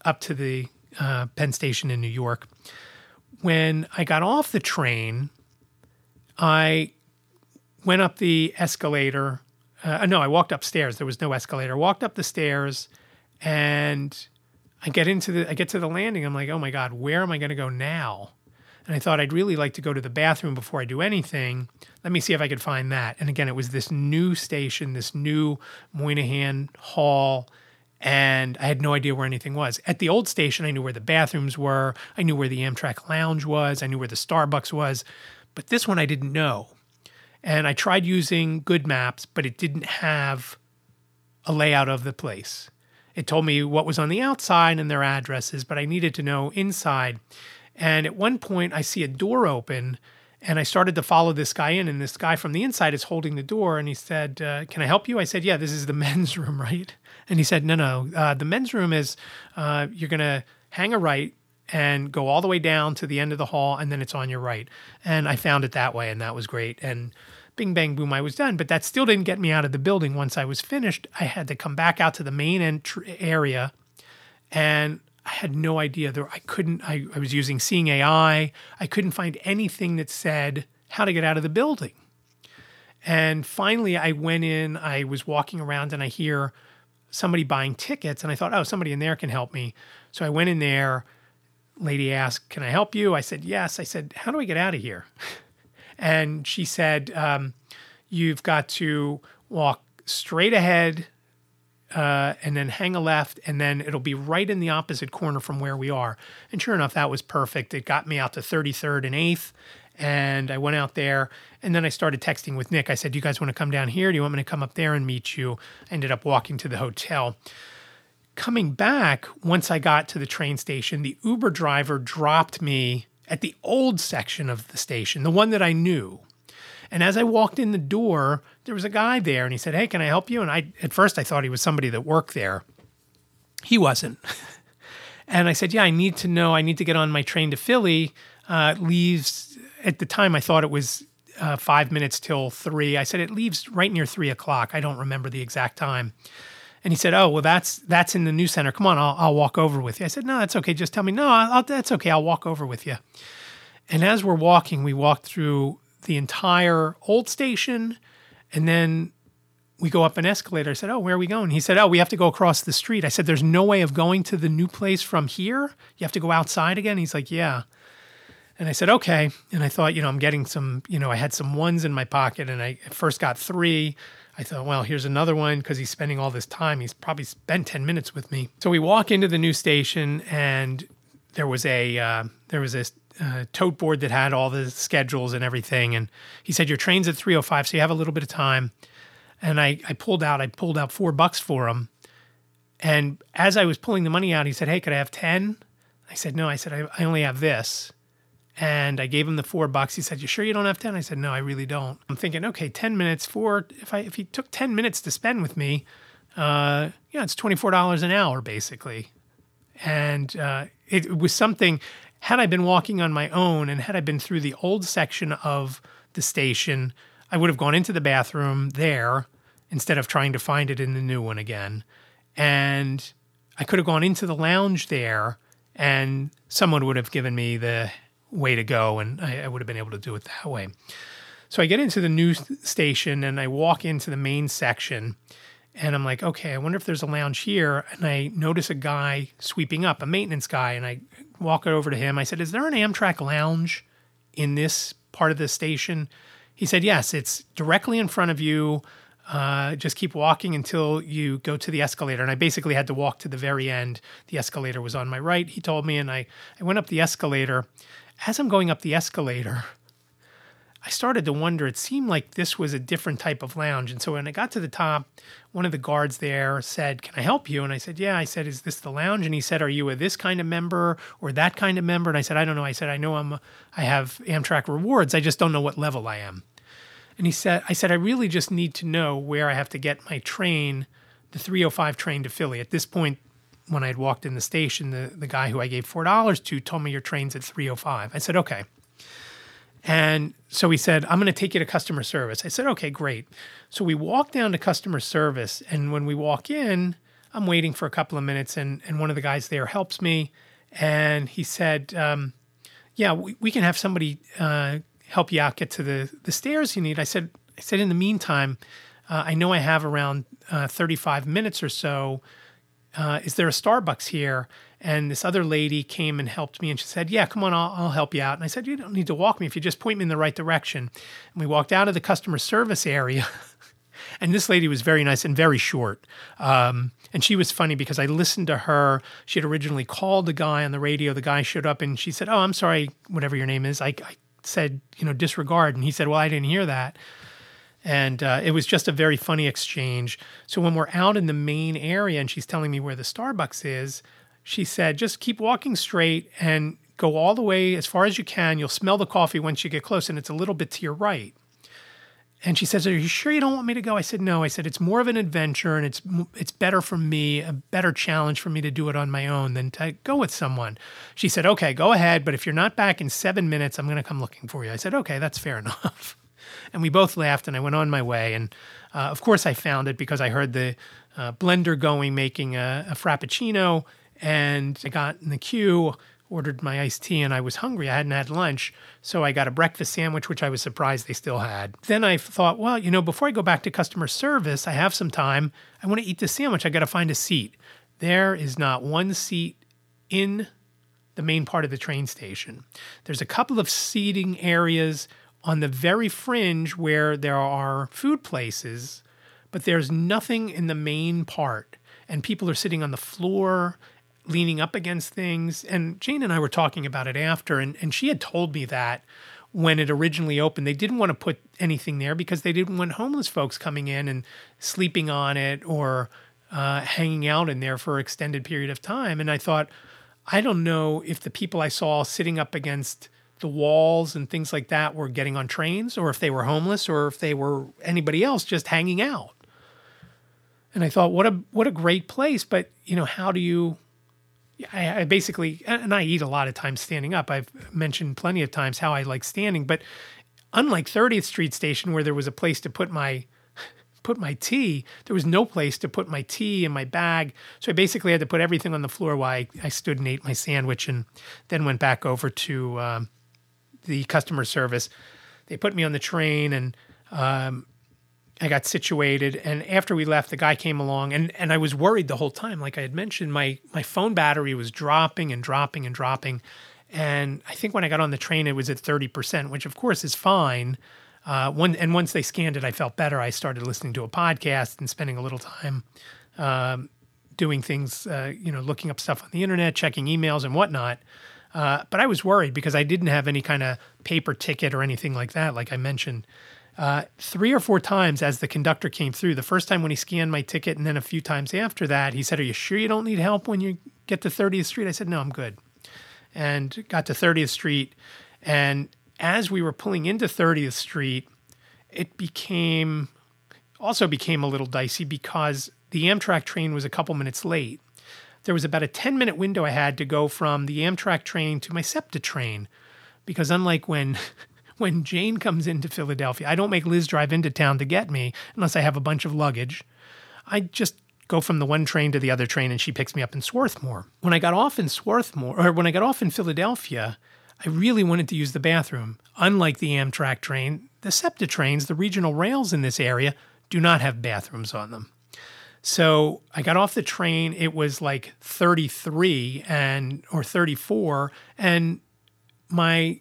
up to the uh, Penn Station in New York. When I got off the train, I went up the escalator. Uh, no, I walked upstairs. There was no escalator. Walked up the stairs, and I get into the I get to the landing. I'm like, oh my god, where am I going to go now? And I thought I'd really like to go to the bathroom before I do anything. Let me see if I could find that. And again, it was this new station, this new Moynihan Hall, and I had no idea where anything was. At the old station, I knew where the bathrooms were. I knew where the Amtrak lounge was. I knew where the Starbucks was. But this one I didn't know. And I tried using GoodMaps, but it didn't have a layout of the place. It told me what was on the outside and their addresses, but I needed to know inside. And at one point, I see a door open and I started to follow this guy in, and this guy from the inside is holding the door. And he said, uh, Can I help you? I said, Yeah, this is the men's room, right? And he said, No, no. Uh, the men's room is uh, you're going to hang a right and go all the way down to the end of the hall, and then it's on your right. And I found it that way, and that was great. And bing, bang, boom, I was done. But that still didn't get me out of the building. Once I was finished, I had to come back out to the main ent- area. And I had no idea there. I couldn't. I, I was using Seeing AI. I couldn't find anything that said how to get out of the building. And finally, I went in. I was walking around, and I hear somebody buying tickets, and I thought, oh, somebody in there can help me. So I went in there. Lady asked, "Can I help you?" I said, "Yes." I said, "How do I get out of here?" And she said, um, "You've got to walk straight ahead uh, and then hang a left, and then it'll be right in the opposite corner from where we are. And sure enough, that was perfect. It got me out to 33rd and 8th, and I went out there, and then I started texting with Nick. I said, Do you guys want to come down here? Do you want me to come up there and meet you? I ended up walking to the hotel. Coming back, once I got to the train station, the Uber driver dropped me at the old section of the station, the one that I knew. And as I walked in the door, there was a guy there and he said, Hey, can I help you? And I, at first, I thought he was somebody that worked there. He wasn't. and I said, Yeah, I need to know. I need to get on my train to Philly. Uh, leaves at the time, I thought it was uh, five minutes till three. I said, It leaves right near three o'clock. I don't remember the exact time. And he said, "Oh, well, that's that's in the news center. Come on, I'll, I'll walk over with you." I said, "No, that's okay. Just tell me. No, I'll, that's okay. I'll walk over with you." And as we're walking, we walked through the entire old station, and then we go up an escalator. I said, "Oh, where are we going?" He said, "Oh, we have to go across the street." I said, "There's no way of going to the new place from here. You have to go outside again." He's like, "Yeah." And I said, "Okay." And I thought, you know, I'm getting some, you know, I had some ones in my pocket, and I first got three. I thought, well, here's another one because he's spending all this time. He's probably spent 10 minutes with me. So we walk into the new station, and there was a uh, there was a uh, tote board that had all the schedules and everything. And he said, Your train's at 305, so you have a little bit of time. And I, I pulled out, I pulled out four bucks for him. And as I was pulling the money out, he said, Hey, could I have 10? I said, No, I said, I, I only have this. And I gave him the four bucks. He said, You sure you don't have 10? I said, No, I really don't. I'm thinking, okay, 10 minutes for if I if he took 10 minutes to spend with me, uh, yeah, it's $24 an hour basically. And uh, it, it was something had I been walking on my own and had I been through the old section of the station, I would have gone into the bathroom there instead of trying to find it in the new one again. And I could have gone into the lounge there and someone would have given me the way to go and I, I would have been able to do it that way. So I get into the news station and I walk into the main section and I'm like, okay, I wonder if there's a lounge here. And I notice a guy sweeping up, a maintenance guy. And I walk over to him. I said, Is there an Amtrak lounge in this part of the station? He said, Yes, it's directly in front of you. Uh, just keep walking until you go to the escalator. And I basically had to walk to the very end. The escalator was on my right, he told me. And I, I went up the escalator. As I'm going up the escalator, I started to wonder. It seemed like this was a different type of lounge. And so when I got to the top, one of the guards there said, Can I help you? And I said, Yeah. I said, Is this the lounge? And he said, Are you a this kind of member or that kind of member? And I said, I don't know. I said, I know I'm I have Amtrak rewards. I just don't know what level I am. And he said, I said, I really just need to know where I have to get my train, the 305 train to Philly. At this point, when I had walked in the station, the, the guy who I gave $4 to told me your train's at 305. I said, okay. And so he said, I'm going to take you to customer service. I said, okay, great. So we walk down to customer service. And when we walk in, I'm waiting for a couple of minutes, and, and one of the guys there helps me. And he said, um, Yeah, we, we, can have somebody uh, help you out get to the, the stairs you need. I said, I said, in the meantime, uh, I know I have around uh, 35 minutes or so. Uh, is there a Starbucks here? And this other lady came and helped me, and she said, "Yeah, come on, I'll, I'll, help you out." And I said, "You don't need to walk me if you just point me in the right direction." And we walked out of the customer service area, and this lady was very nice and very short. Um, and she was funny because I listened to her. She had originally called the guy on the radio. The guy showed up, and she said, "Oh, I'm sorry, whatever your name is." I, I said, "You know, disregard," and he said, "Well, I didn't hear that." And uh, it was just a very funny exchange. So when we're out in the main area and she's telling me where the Starbucks is, she said, just keep walking straight and go all the way as far as you can. You'll smell the coffee once you get close, and it's a little bit to your right. And she says, "Are you sure you don't want me to go?" I said, "No." I said, "It's more of an adventure, and it's it's better for me, a better challenge for me to do it on my own than to go with someone." She said, "Okay, go ahead, but if you're not back in seven minutes, I'm going to come looking for you." I said, "Okay, that's fair enough." And we both laughed, and I went on my way. And uh, of course, I found it because I heard the uh, blender going, making a, a frappuccino, and I got in the queue, ordered my iced tea, and I was hungry. I hadn't had lunch. So I got a breakfast sandwich, which I was surprised they still had. Then I thought, well, you know, before I go back to customer service, I have some time. I want to eat the sandwich. I got to find a seat. There is not one seat in the main part of the train station. There's a couple of seating areas on the very fringe where there are food places, but there's nothing in the main part. And people are sitting on the floor leaning up against things. And Jane and I were talking about it after, and, and she had told me that when it originally opened, they didn't want to put anything there because they didn't want homeless folks coming in and sleeping on it or uh, hanging out in there for an extended period of time. And I thought, I don't know if the people I saw sitting up against the walls and things like that were getting on trains or if they were homeless or if they were anybody else just hanging out. And I thought, what a what a great place, but you know, how do you I, I, basically, and I eat a lot of times standing up. I've mentioned plenty of times how I like standing, but unlike 30th Street Station, where there was a place to put my put my tea, there was no place to put my tea in my bag. So I basically had to put everything on the floor while I, I stood and ate my sandwich, and then went back over to um, the customer service. They put me on the train, and um, I got situated, and after we left, the guy came along, and and I was worried the whole time. Like I had mentioned, my my phone battery was dropping and dropping and dropping, and I think when I got on the train, it was at thirty percent, which of course is fine. Uh, one and once they scanned it, I felt better. I started listening to a podcast and spending a little time um, doing things, uh, you know, looking up stuff on the internet, checking emails and whatnot. Uh, but I was worried because I didn't have any kind of paper ticket or anything like that, like I mentioned uh, three or four times as the conductor came through. The first time when he scanned my ticket, and then a few times after that, he said, Are you sure you don't need help when you get to 30th Street? I said, No, I'm good. And got to 30th Street. And as we were pulling into 30th Street, it became also became a little dicey because the Amtrak train was a couple minutes late. There was about a 10 minute window I had to go from the Amtrak train to my SEPTA train because unlike when when Jane comes into Philadelphia, I don't make Liz drive into town to get me unless I have a bunch of luggage. I just go from the one train to the other train and she picks me up in Swarthmore. When I got off in Swarthmore, or when I got off in Philadelphia, I really wanted to use the bathroom. Unlike the Amtrak train, the SEPTA trains, the regional rails in this area, do not have bathrooms on them. So I got off the train. It was like 33 and or 34, and my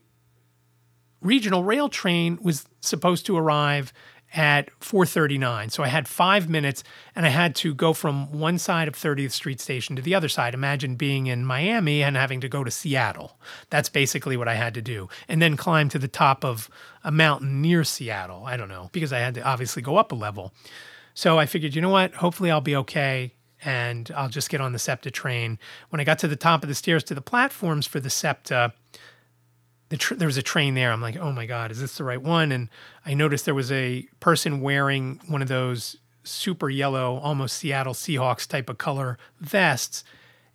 regional rail train was supposed to arrive at 4:39. So I had 5 minutes and I had to go from one side of 30th Street station to the other side. Imagine being in Miami and having to go to Seattle. That's basically what I had to do. And then climb to the top of a mountain near Seattle. I don't know, because I had to obviously go up a level. So I figured, you know what? Hopefully I'll be okay and I'll just get on the SEPTA train. When I got to the top of the stairs to the platforms for the SEPTA, the tr- there was a train there. I'm like, oh my god, is this the right one? And I noticed there was a person wearing one of those super yellow, almost Seattle Seahawks type of color vests,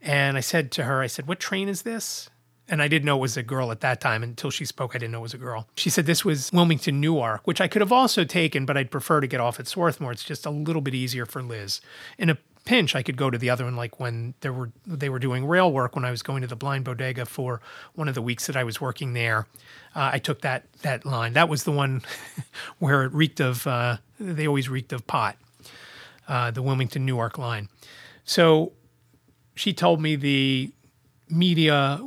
And I said to her, I said, What train is this? And I didn't know it was a girl at that time until she spoke. I didn't know it was a girl. She said this was Wilmington Newark, which I could have also taken, but I'd prefer to get off at Swarthmore. It's just a little bit easier for Liz. In a pinch, I could go to the other one, like when there were they were doing rail work when I was going to the Blind Bodega for one of the weeks that I was working there. Uh, I took that that line. That was the one where it reeked of. Uh, they always reeked of pot. Uh, the Wilmington Newark line. So she told me the Media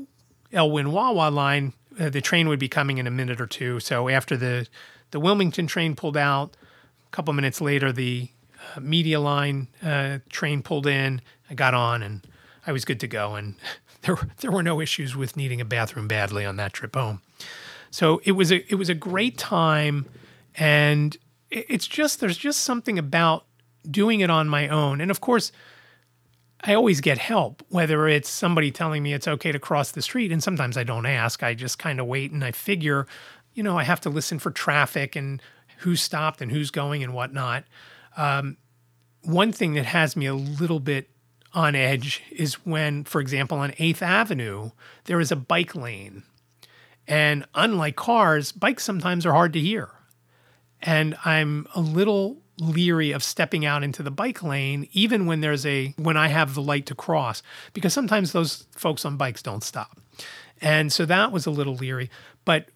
Elwyn Wawa line, uh, the train would be coming in a minute or two. So after the the Wilmington train pulled out, a couple minutes later the uh, Media line uh, train pulled in. I got on and I was good to go. And there there were no issues with needing a bathroom badly on that trip home. So it was a it was a great time, and it's just there's just something about doing it on my own. And of course, I always get help, whether it's somebody telling me it's okay to cross the street. And sometimes I don't ask. I just kind of wait and I figure, you know, I have to listen for traffic and who's stopped and who's going and whatnot. Um, one thing that has me a little bit on edge is when, for example, on 8th Avenue, there is a bike lane. And unlike cars, bikes sometimes are hard to hear. And I'm a little leery of stepping out into the bike lane even when there's a when I have the light to cross because sometimes those folks on bikes don't stop. And so that was a little leery, but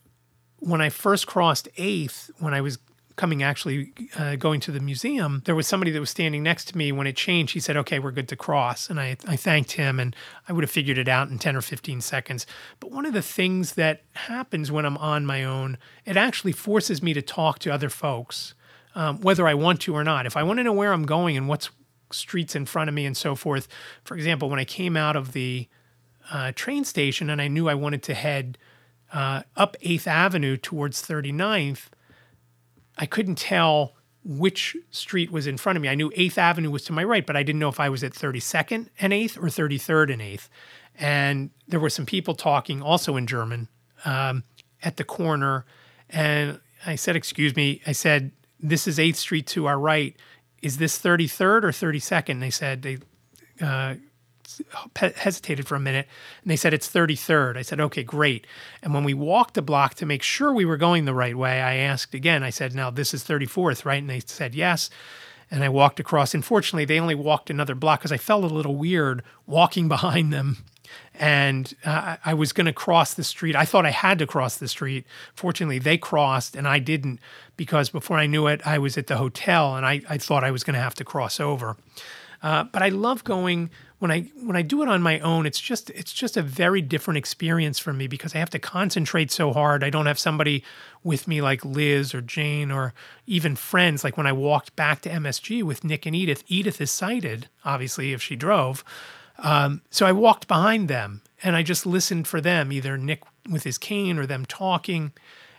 when I first crossed 8th when I was coming actually uh, going to the museum, there was somebody that was standing next to me when it changed. He said, "Okay, we're good to cross," and I, I thanked him, and I would have figured it out in ten or fifteen seconds. But one of the things that happens when I'm on my own, it actually forces me to talk to other folks um, whether I want to or not. If I want to know where I'm going and what's streets in front of me and so forth. For example, when I came out of the uh, train station and I knew I wanted to head uh, up 8th Avenue towards 39th, I couldn't tell which street was in front of me. I knew 8th Avenue was to my right, but I didn't know if I was at 32nd and 8th or 33rd and 8th. And there were some people talking also in German um, at the corner. And I said, Excuse me. I said, this is 8th Street to our right. Is this 33rd or 32nd? They said they uh, hesitated for a minute and they said it's 33rd. I said, okay, great. And when we walked the block to make sure we were going the right way, I asked again, I said, now this is 34th, right? And they said, yes. And I walked across. Unfortunately, they only walked another block because I felt a little weird walking behind them and uh, I was going to cross the street. I thought I had to cross the street. Fortunately, they crossed and I didn't because before I knew it, I was at the hotel and I, I thought I was going to have to cross over. Uh, but I love going when I when I do it on my own. It's just it's just a very different experience for me because I have to concentrate so hard. I don't have somebody with me like Liz or Jane or even friends. Like when I walked back to MSG with Nick and Edith. Edith is sighted, obviously, if she drove. Um, so I walked behind them and I just listened for them, either Nick with his cane or them talking.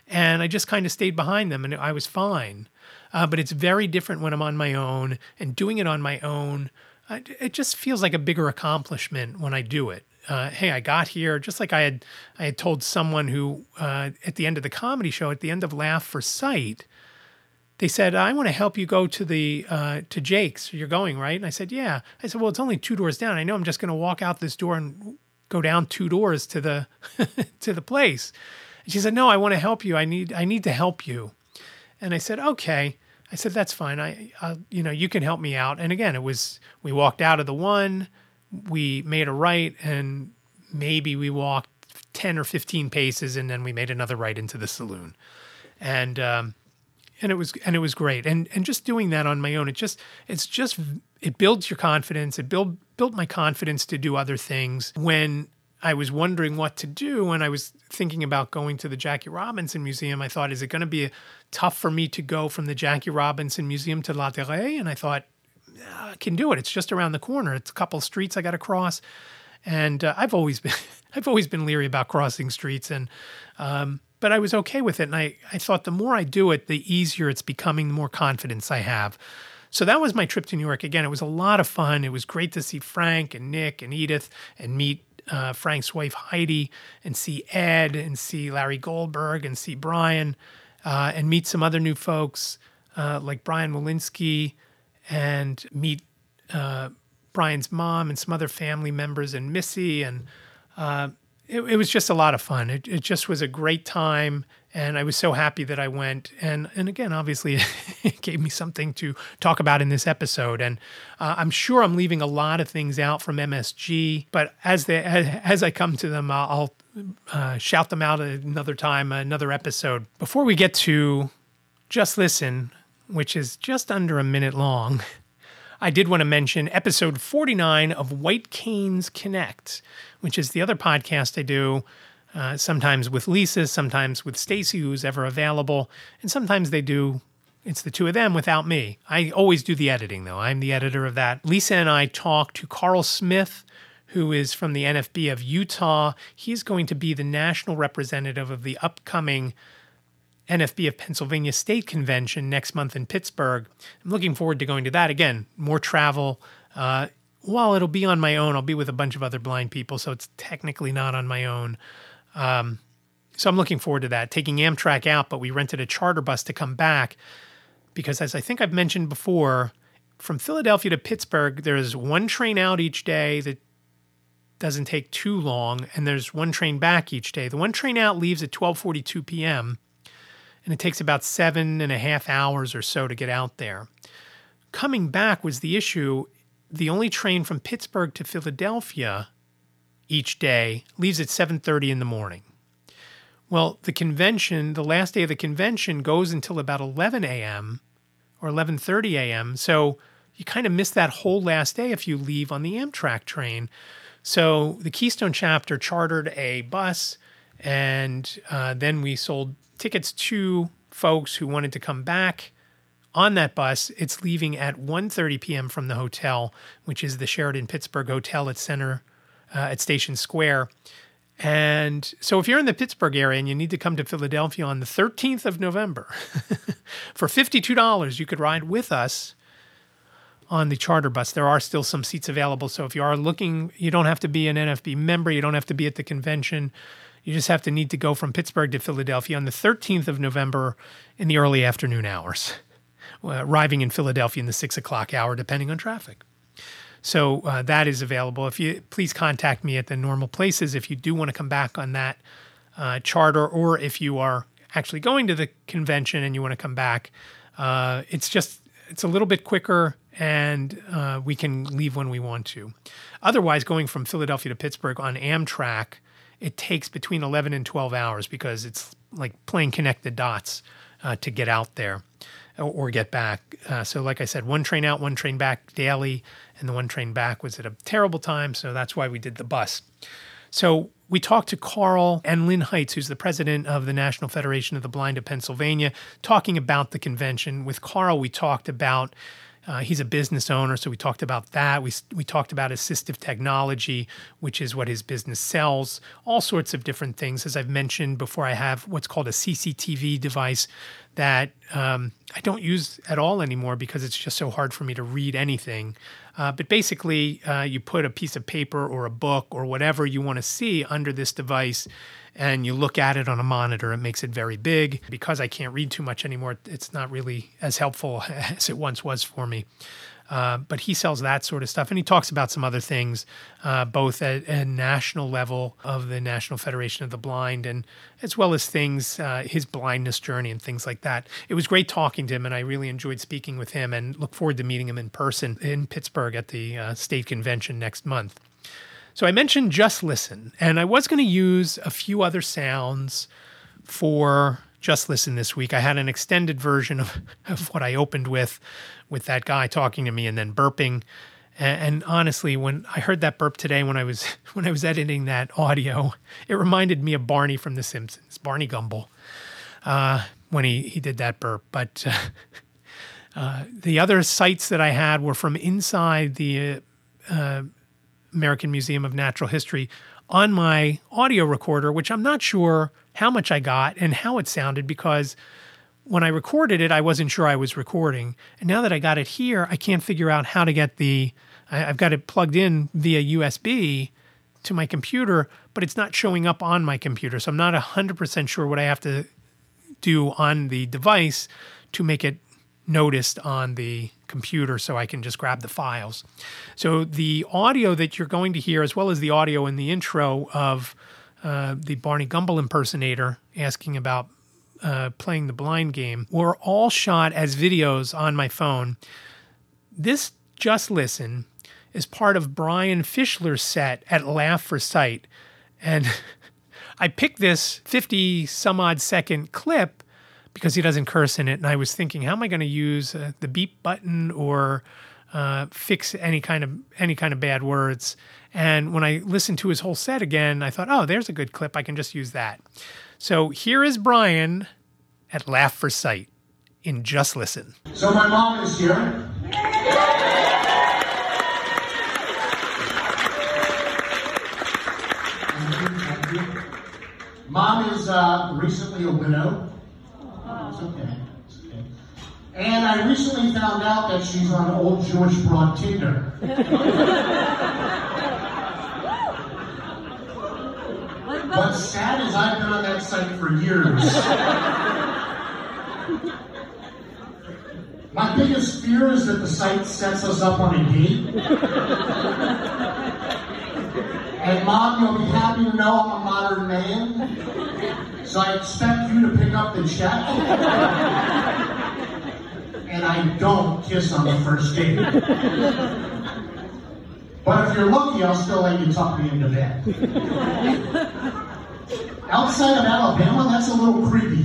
And I just kind of stayed behind them and I was fine. Uh, but it's very different when I'm on my own and doing it on my own. Uh, it just feels like a bigger accomplishment when I do it. Uh, hey, I got here just like I had. I had told someone who uh, at the end of the comedy show, at the end of Laugh for Sight, they said, I want to help you go to the uh, to Jake's. You're going, right? And I said, yeah. I said, well, it's only two doors down. I know I'm just going to walk out this door and go down two doors to the to the place. And she said, no, I want to help you. I need I need to help you. And I said, okay. I said, that's fine. I, I you know, you can help me out. And again, it was we walked out of the one, we made a right, and maybe we walked ten or fifteen paces, and then we made another right into the saloon. And um, and it was and it was great and and just doing that on my own it just it's just it builds your confidence it build built my confidence to do other things when I was wondering what to do when I was thinking about going to the Jackie Robinson Museum. I thought, is it going to be tough for me to go from the Jackie Robinson Museum to La Terre? And I thought, I can do it. It's just around the corner. It's a couple streets I got to cross. And uh, I've always been, I've always been leery about crossing streets. And um, but I was okay with it. And I, I thought the more I do it, the easier it's becoming, the more confidence I have. So that was my trip to New York. Again, it was a lot of fun. It was great to see Frank and Nick and Edith and meet uh, Frank's wife Heidi and see Ed and see Larry Goldberg and see Brian uh, and meet some other new folks uh, like Brian Malinsky and meet uh, Brian's mom and some other family members and Missy. And uh, it, it, was just a lot of fun. It, it just was a great time. And I was so happy that I went. And, and again, obviously, it gave me something to talk about in this episode. And uh, I'm sure I'm leaving a lot of things out from MSG, but as, they, as, as I come to them, I'll, uh, shout them out another time, another episode. Before we get to Just Listen, which is just under a minute long, I did want to mention episode 49 of White Canes Connect, which is the other podcast I do. Uh, sometimes with Lisa, sometimes with Stacy, who's ever available, and sometimes they do. It's the two of them without me. I always do the editing, though. I'm the editor of that. Lisa and I talk to Karl Smith, who is from the NFB of Utah. He's going to be the national representative of the upcoming NFB of Pennsylvania State Convention next month in Pittsburgh. I'm looking forward to going to that again. More travel. Uh, while it'll be on my own, I'll be with a bunch of other blind people, so it's technically not on my own. Um, so I'm looking forward to that. Taking Amtrak out, but we rented a charter bus to come back because, as I think I've mentioned before, from Philadelphia to Pittsburgh, there's one train out each day that doesn't take too long, and there's one train back each day. The one train out leaves at 12:42 p.m and it takes about seven and a half hours or so to get out there. Coming back was the issue. The only train from Pittsburgh to Philadelphia each day leaves at 7:30 in the morning. Well, the convention, the last day of the convention goes until about 11 a.m. or 11:30 a.m. So you kind of miss that whole last day if you leave on the Amtrak train. So the Keystone chapter chartered a bus, and uh, then we sold tickets to folks who wanted to come back on that bus. It's leaving at 1:30 p.m. from the hotel, which is the Sheraton Pittsburgh Hotel at Center uh, at Station Square. And so, if you're in the Pittsburgh area and you need to come to Philadelphia on the 13th of November, for $52, you could ride with us on the charter bus. There are still some seats available. So, if you are looking, you don't have to be an NFB member, you don't have to be at the convention. You just have to need to go from Pittsburgh to Philadelphia on the 13th of November in the early afternoon hours, uh, arriving in Philadelphia in the six o'clock hour, depending on traffic. So uh, that is available. If you please contact me at the normal places if you do want to come back on that uh, charter, or if you are actually going to the convention and you want to come back. Uh, it's just it's a little bit quicker and uh, we can leave when we want to. Otherwise, going from Philadelphia to Pittsburgh on Amtrak it takes between 11 and 12 hours because it's like playing connect the dots uh, to get out there or, get back. Uh, so, like I said, one train out, one train back daily, and the one train back was at a terrible time. So that's why we did the bus. So we talked to Karl and Lynn Heitz, who's the president of the National Federation of the Blind of Pennsylvania, talking about the convention. With Karl, we talked about uh, he's a business owner, so we talked about that. We we talked about assistive technology, which is what his business sells. All sorts of different things. As I've mentioned before, I have what's called a CCTV device that um, I don't use at all anymore because it's just so hard for me to read anything. Uh, but basically, uh, you put a piece of paper or a book or whatever you want to see under this device and you look at it on a monitor, it makes it very big. Because I can't read too much anymore, it's not really as helpful as it once was for me. Uh, but he sells that sort of stuff. And he talks about some other things, uh, both at a national level of the National Federation of the Blind, and as well as things, uh, his blindness journey and things like that. It was great talking to him, and I really enjoyed speaking with him and look forward to meeting him in person in Pittsburgh at the uh, state convention next month. So I mentioned just listen, and I was going to use a few other sounds for just listen this week. I had an extended version of, of what I opened with, with that guy talking to me and then burping. And, honestly, when I heard that burp today, when I was when I was editing that audio, it reminded me of Barney from The Simpsons, Barney Gumble, uh, when he he did that burp. But uh, uh, the other sites that I had were from inside the uh, American Museum of Natural History on my audio recorder, which I'm not sure how much I got and how it sounded because when I recorded it, I wasn't sure I was recording. And now that I got it here, I can't figure out how to get the, I've got it plugged in via USB to my computer, but it's not showing up on my computer. So I'm not 100% sure what I have to do on the device to make it noticed on the computer so I can just grab the files. So the audio that you're going to hear, as well as the audio in the intro of uh, the Barney Gumble impersonator asking about uh, playing the blind game, were all shot as videos on my phone. This Just Listen is part of Brian Fischler's set at Laugh for Sight. And I picked this 50 some odd second clip because he doesn't curse in it. And I was thinking, how am I going to use uh, the beep button or uh, fix any kind of any kind of bad words? And when I listened to his whole set again, I thought, oh, there's a good clip. I can just use that. So here is Brian at Laugh for Sight in Just Listen. So my mom is here. Mom is uh, recently a widow. It's okay. It's okay. And I recently found out that she's on old George Broad Tinder. What's sad is I've been on that site for years. My biggest fear is that the site sets us up on a date. And mom, you'll be happy to know I'm a modern man. So I expect you to pick up the check. And I don't kiss on the first date. But if you're lucky, I'll still let you tuck me into bed. Outside of Alabama, that's a little creepy.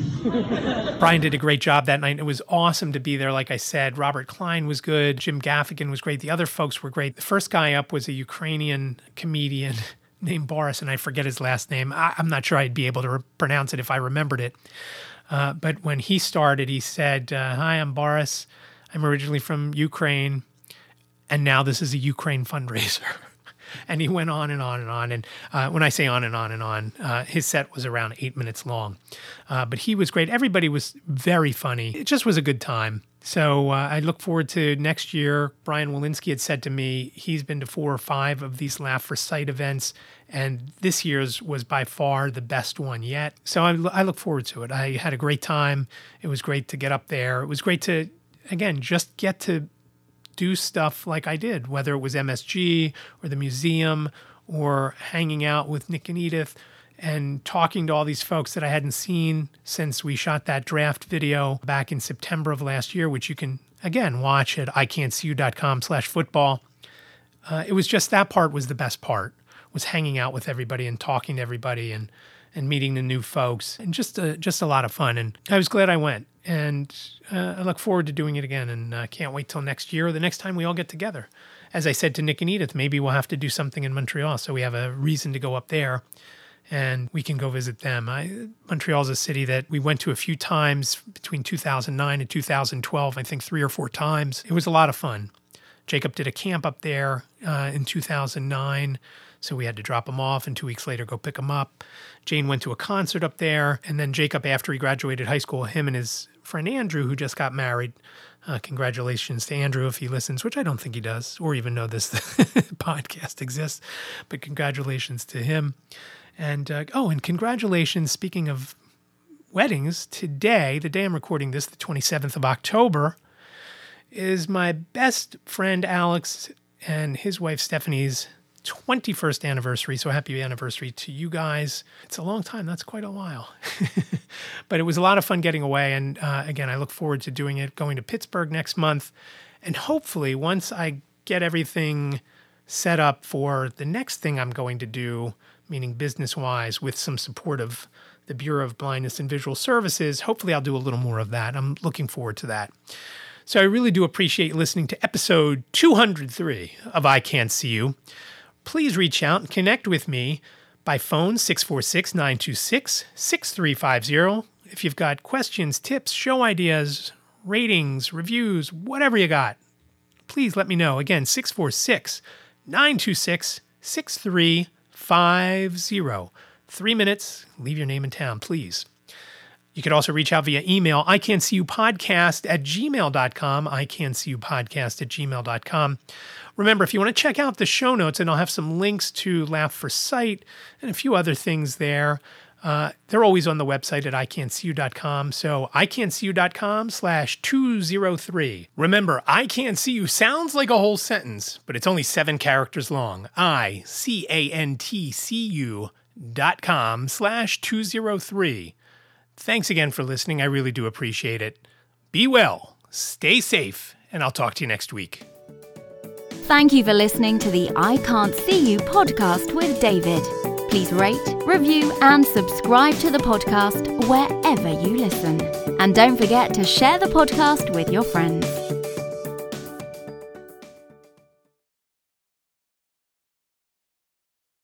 Brian did a great job that night. It was awesome to be there. Like I said, Robert Klein was good. Jim Gaffigan was great. The other folks were great. The first guy up was a Ukrainian comedian named Boris, and I forget his last name. I, am not sure I'd be able to re- pronounce it if I remembered it. Uh, but when he started, he said, uh, Hi, I'm Boris. I'm originally from Ukraine and now this is a Ukraine fundraiser. and he went on and on and on. And uh, when I say on and on and on, uh, his set was around eight minutes long. Uh, but he was great. Everybody was very funny. It just was a good time. So uh, I look forward to next year. Brian Walensky had said to me he's been to four or five of these Laugh for Sight events, and this year's was by far the best one yet. So I, I look forward to it. I had a great time. It was great to get up there. It was great to, again, just get to do stuff like I did, whether it was MSG or the museum or hanging out with Nick and Edith and talking to all these folks that I hadn't seen since we shot that draft video back in September of last year, which you can again watch at iCantCU.com slash football. Uh, it was just that part was the best part was hanging out with everybody and talking to everybody and and meeting the new folks and just a, just a lot of fun. And I was glad I went. And uh, I look forward to doing it again. And uh, can't wait till next year or the next time we all get together. As I said to Nick and Edith, maybe we'll have to do something in Montreal so we have a reason to go up there and we can go visit them. I, Montreal's a city that we went to a few times between 2009 and 2012, I think three or four times. It was a lot of fun. Jacob did a camp up there uh, in 2009. So we had to drop him off and two weeks later go pick him up. Jane went to a concert up there. And then Jacob, after he graduated high school, him and his friend Andrew, who just got married, uh, congratulations to Andrew if he listens, which I don't think he does, or even know this podcast exists. But congratulations to him. And uh, oh, and congratulations, speaking of weddings, today, the day I'm recording this, the 27th of October, is my best friend Alex and his wife Stephanie's 21st anniversary. So happy anniversary to you guys. It's a long time. That's quite a while. but it was a lot of fun getting away. And uh, again, I look forward to doing it, going to Pittsburgh next month. And hopefully, once I get everything set up for the next thing I'm going to do, meaning business wise, with some support of the Bureau of Blindness and Visual Services, hopefully I'll do a little more of that. I'm looking forward to that. So I really do appreciate listening to episode 203 of I Can't See You please reach out and connect with me by phone 646 926 6350. If you've got questions, tips, show ideas, ratings, reviews, whatever you got, please let me know. Again, 646 926 6350. Three minutes, leave your name and town, please. You could also reach out via email, I can see you podcast at gmail.com, I can see you podcast at gmail.com. Remember, if you want to check out the show notes, and I'll have some links to Laugh for Sight and a few other things there, Uh, they're always on the website at iCantCU.com. So iCantCU.com slash 203. Remember, I can't see you sounds like a whole sentence, but it's only seven characters long. I C A N T C U dot com slash 203. Thanks again for listening. I really do appreciate it. Be well, stay safe, and I'll talk to you next week. Thank you for listening to the I Can't See You podcast with David. Please rate, review, and subscribe to the podcast wherever you listen. And don't forget to share the podcast with your friends.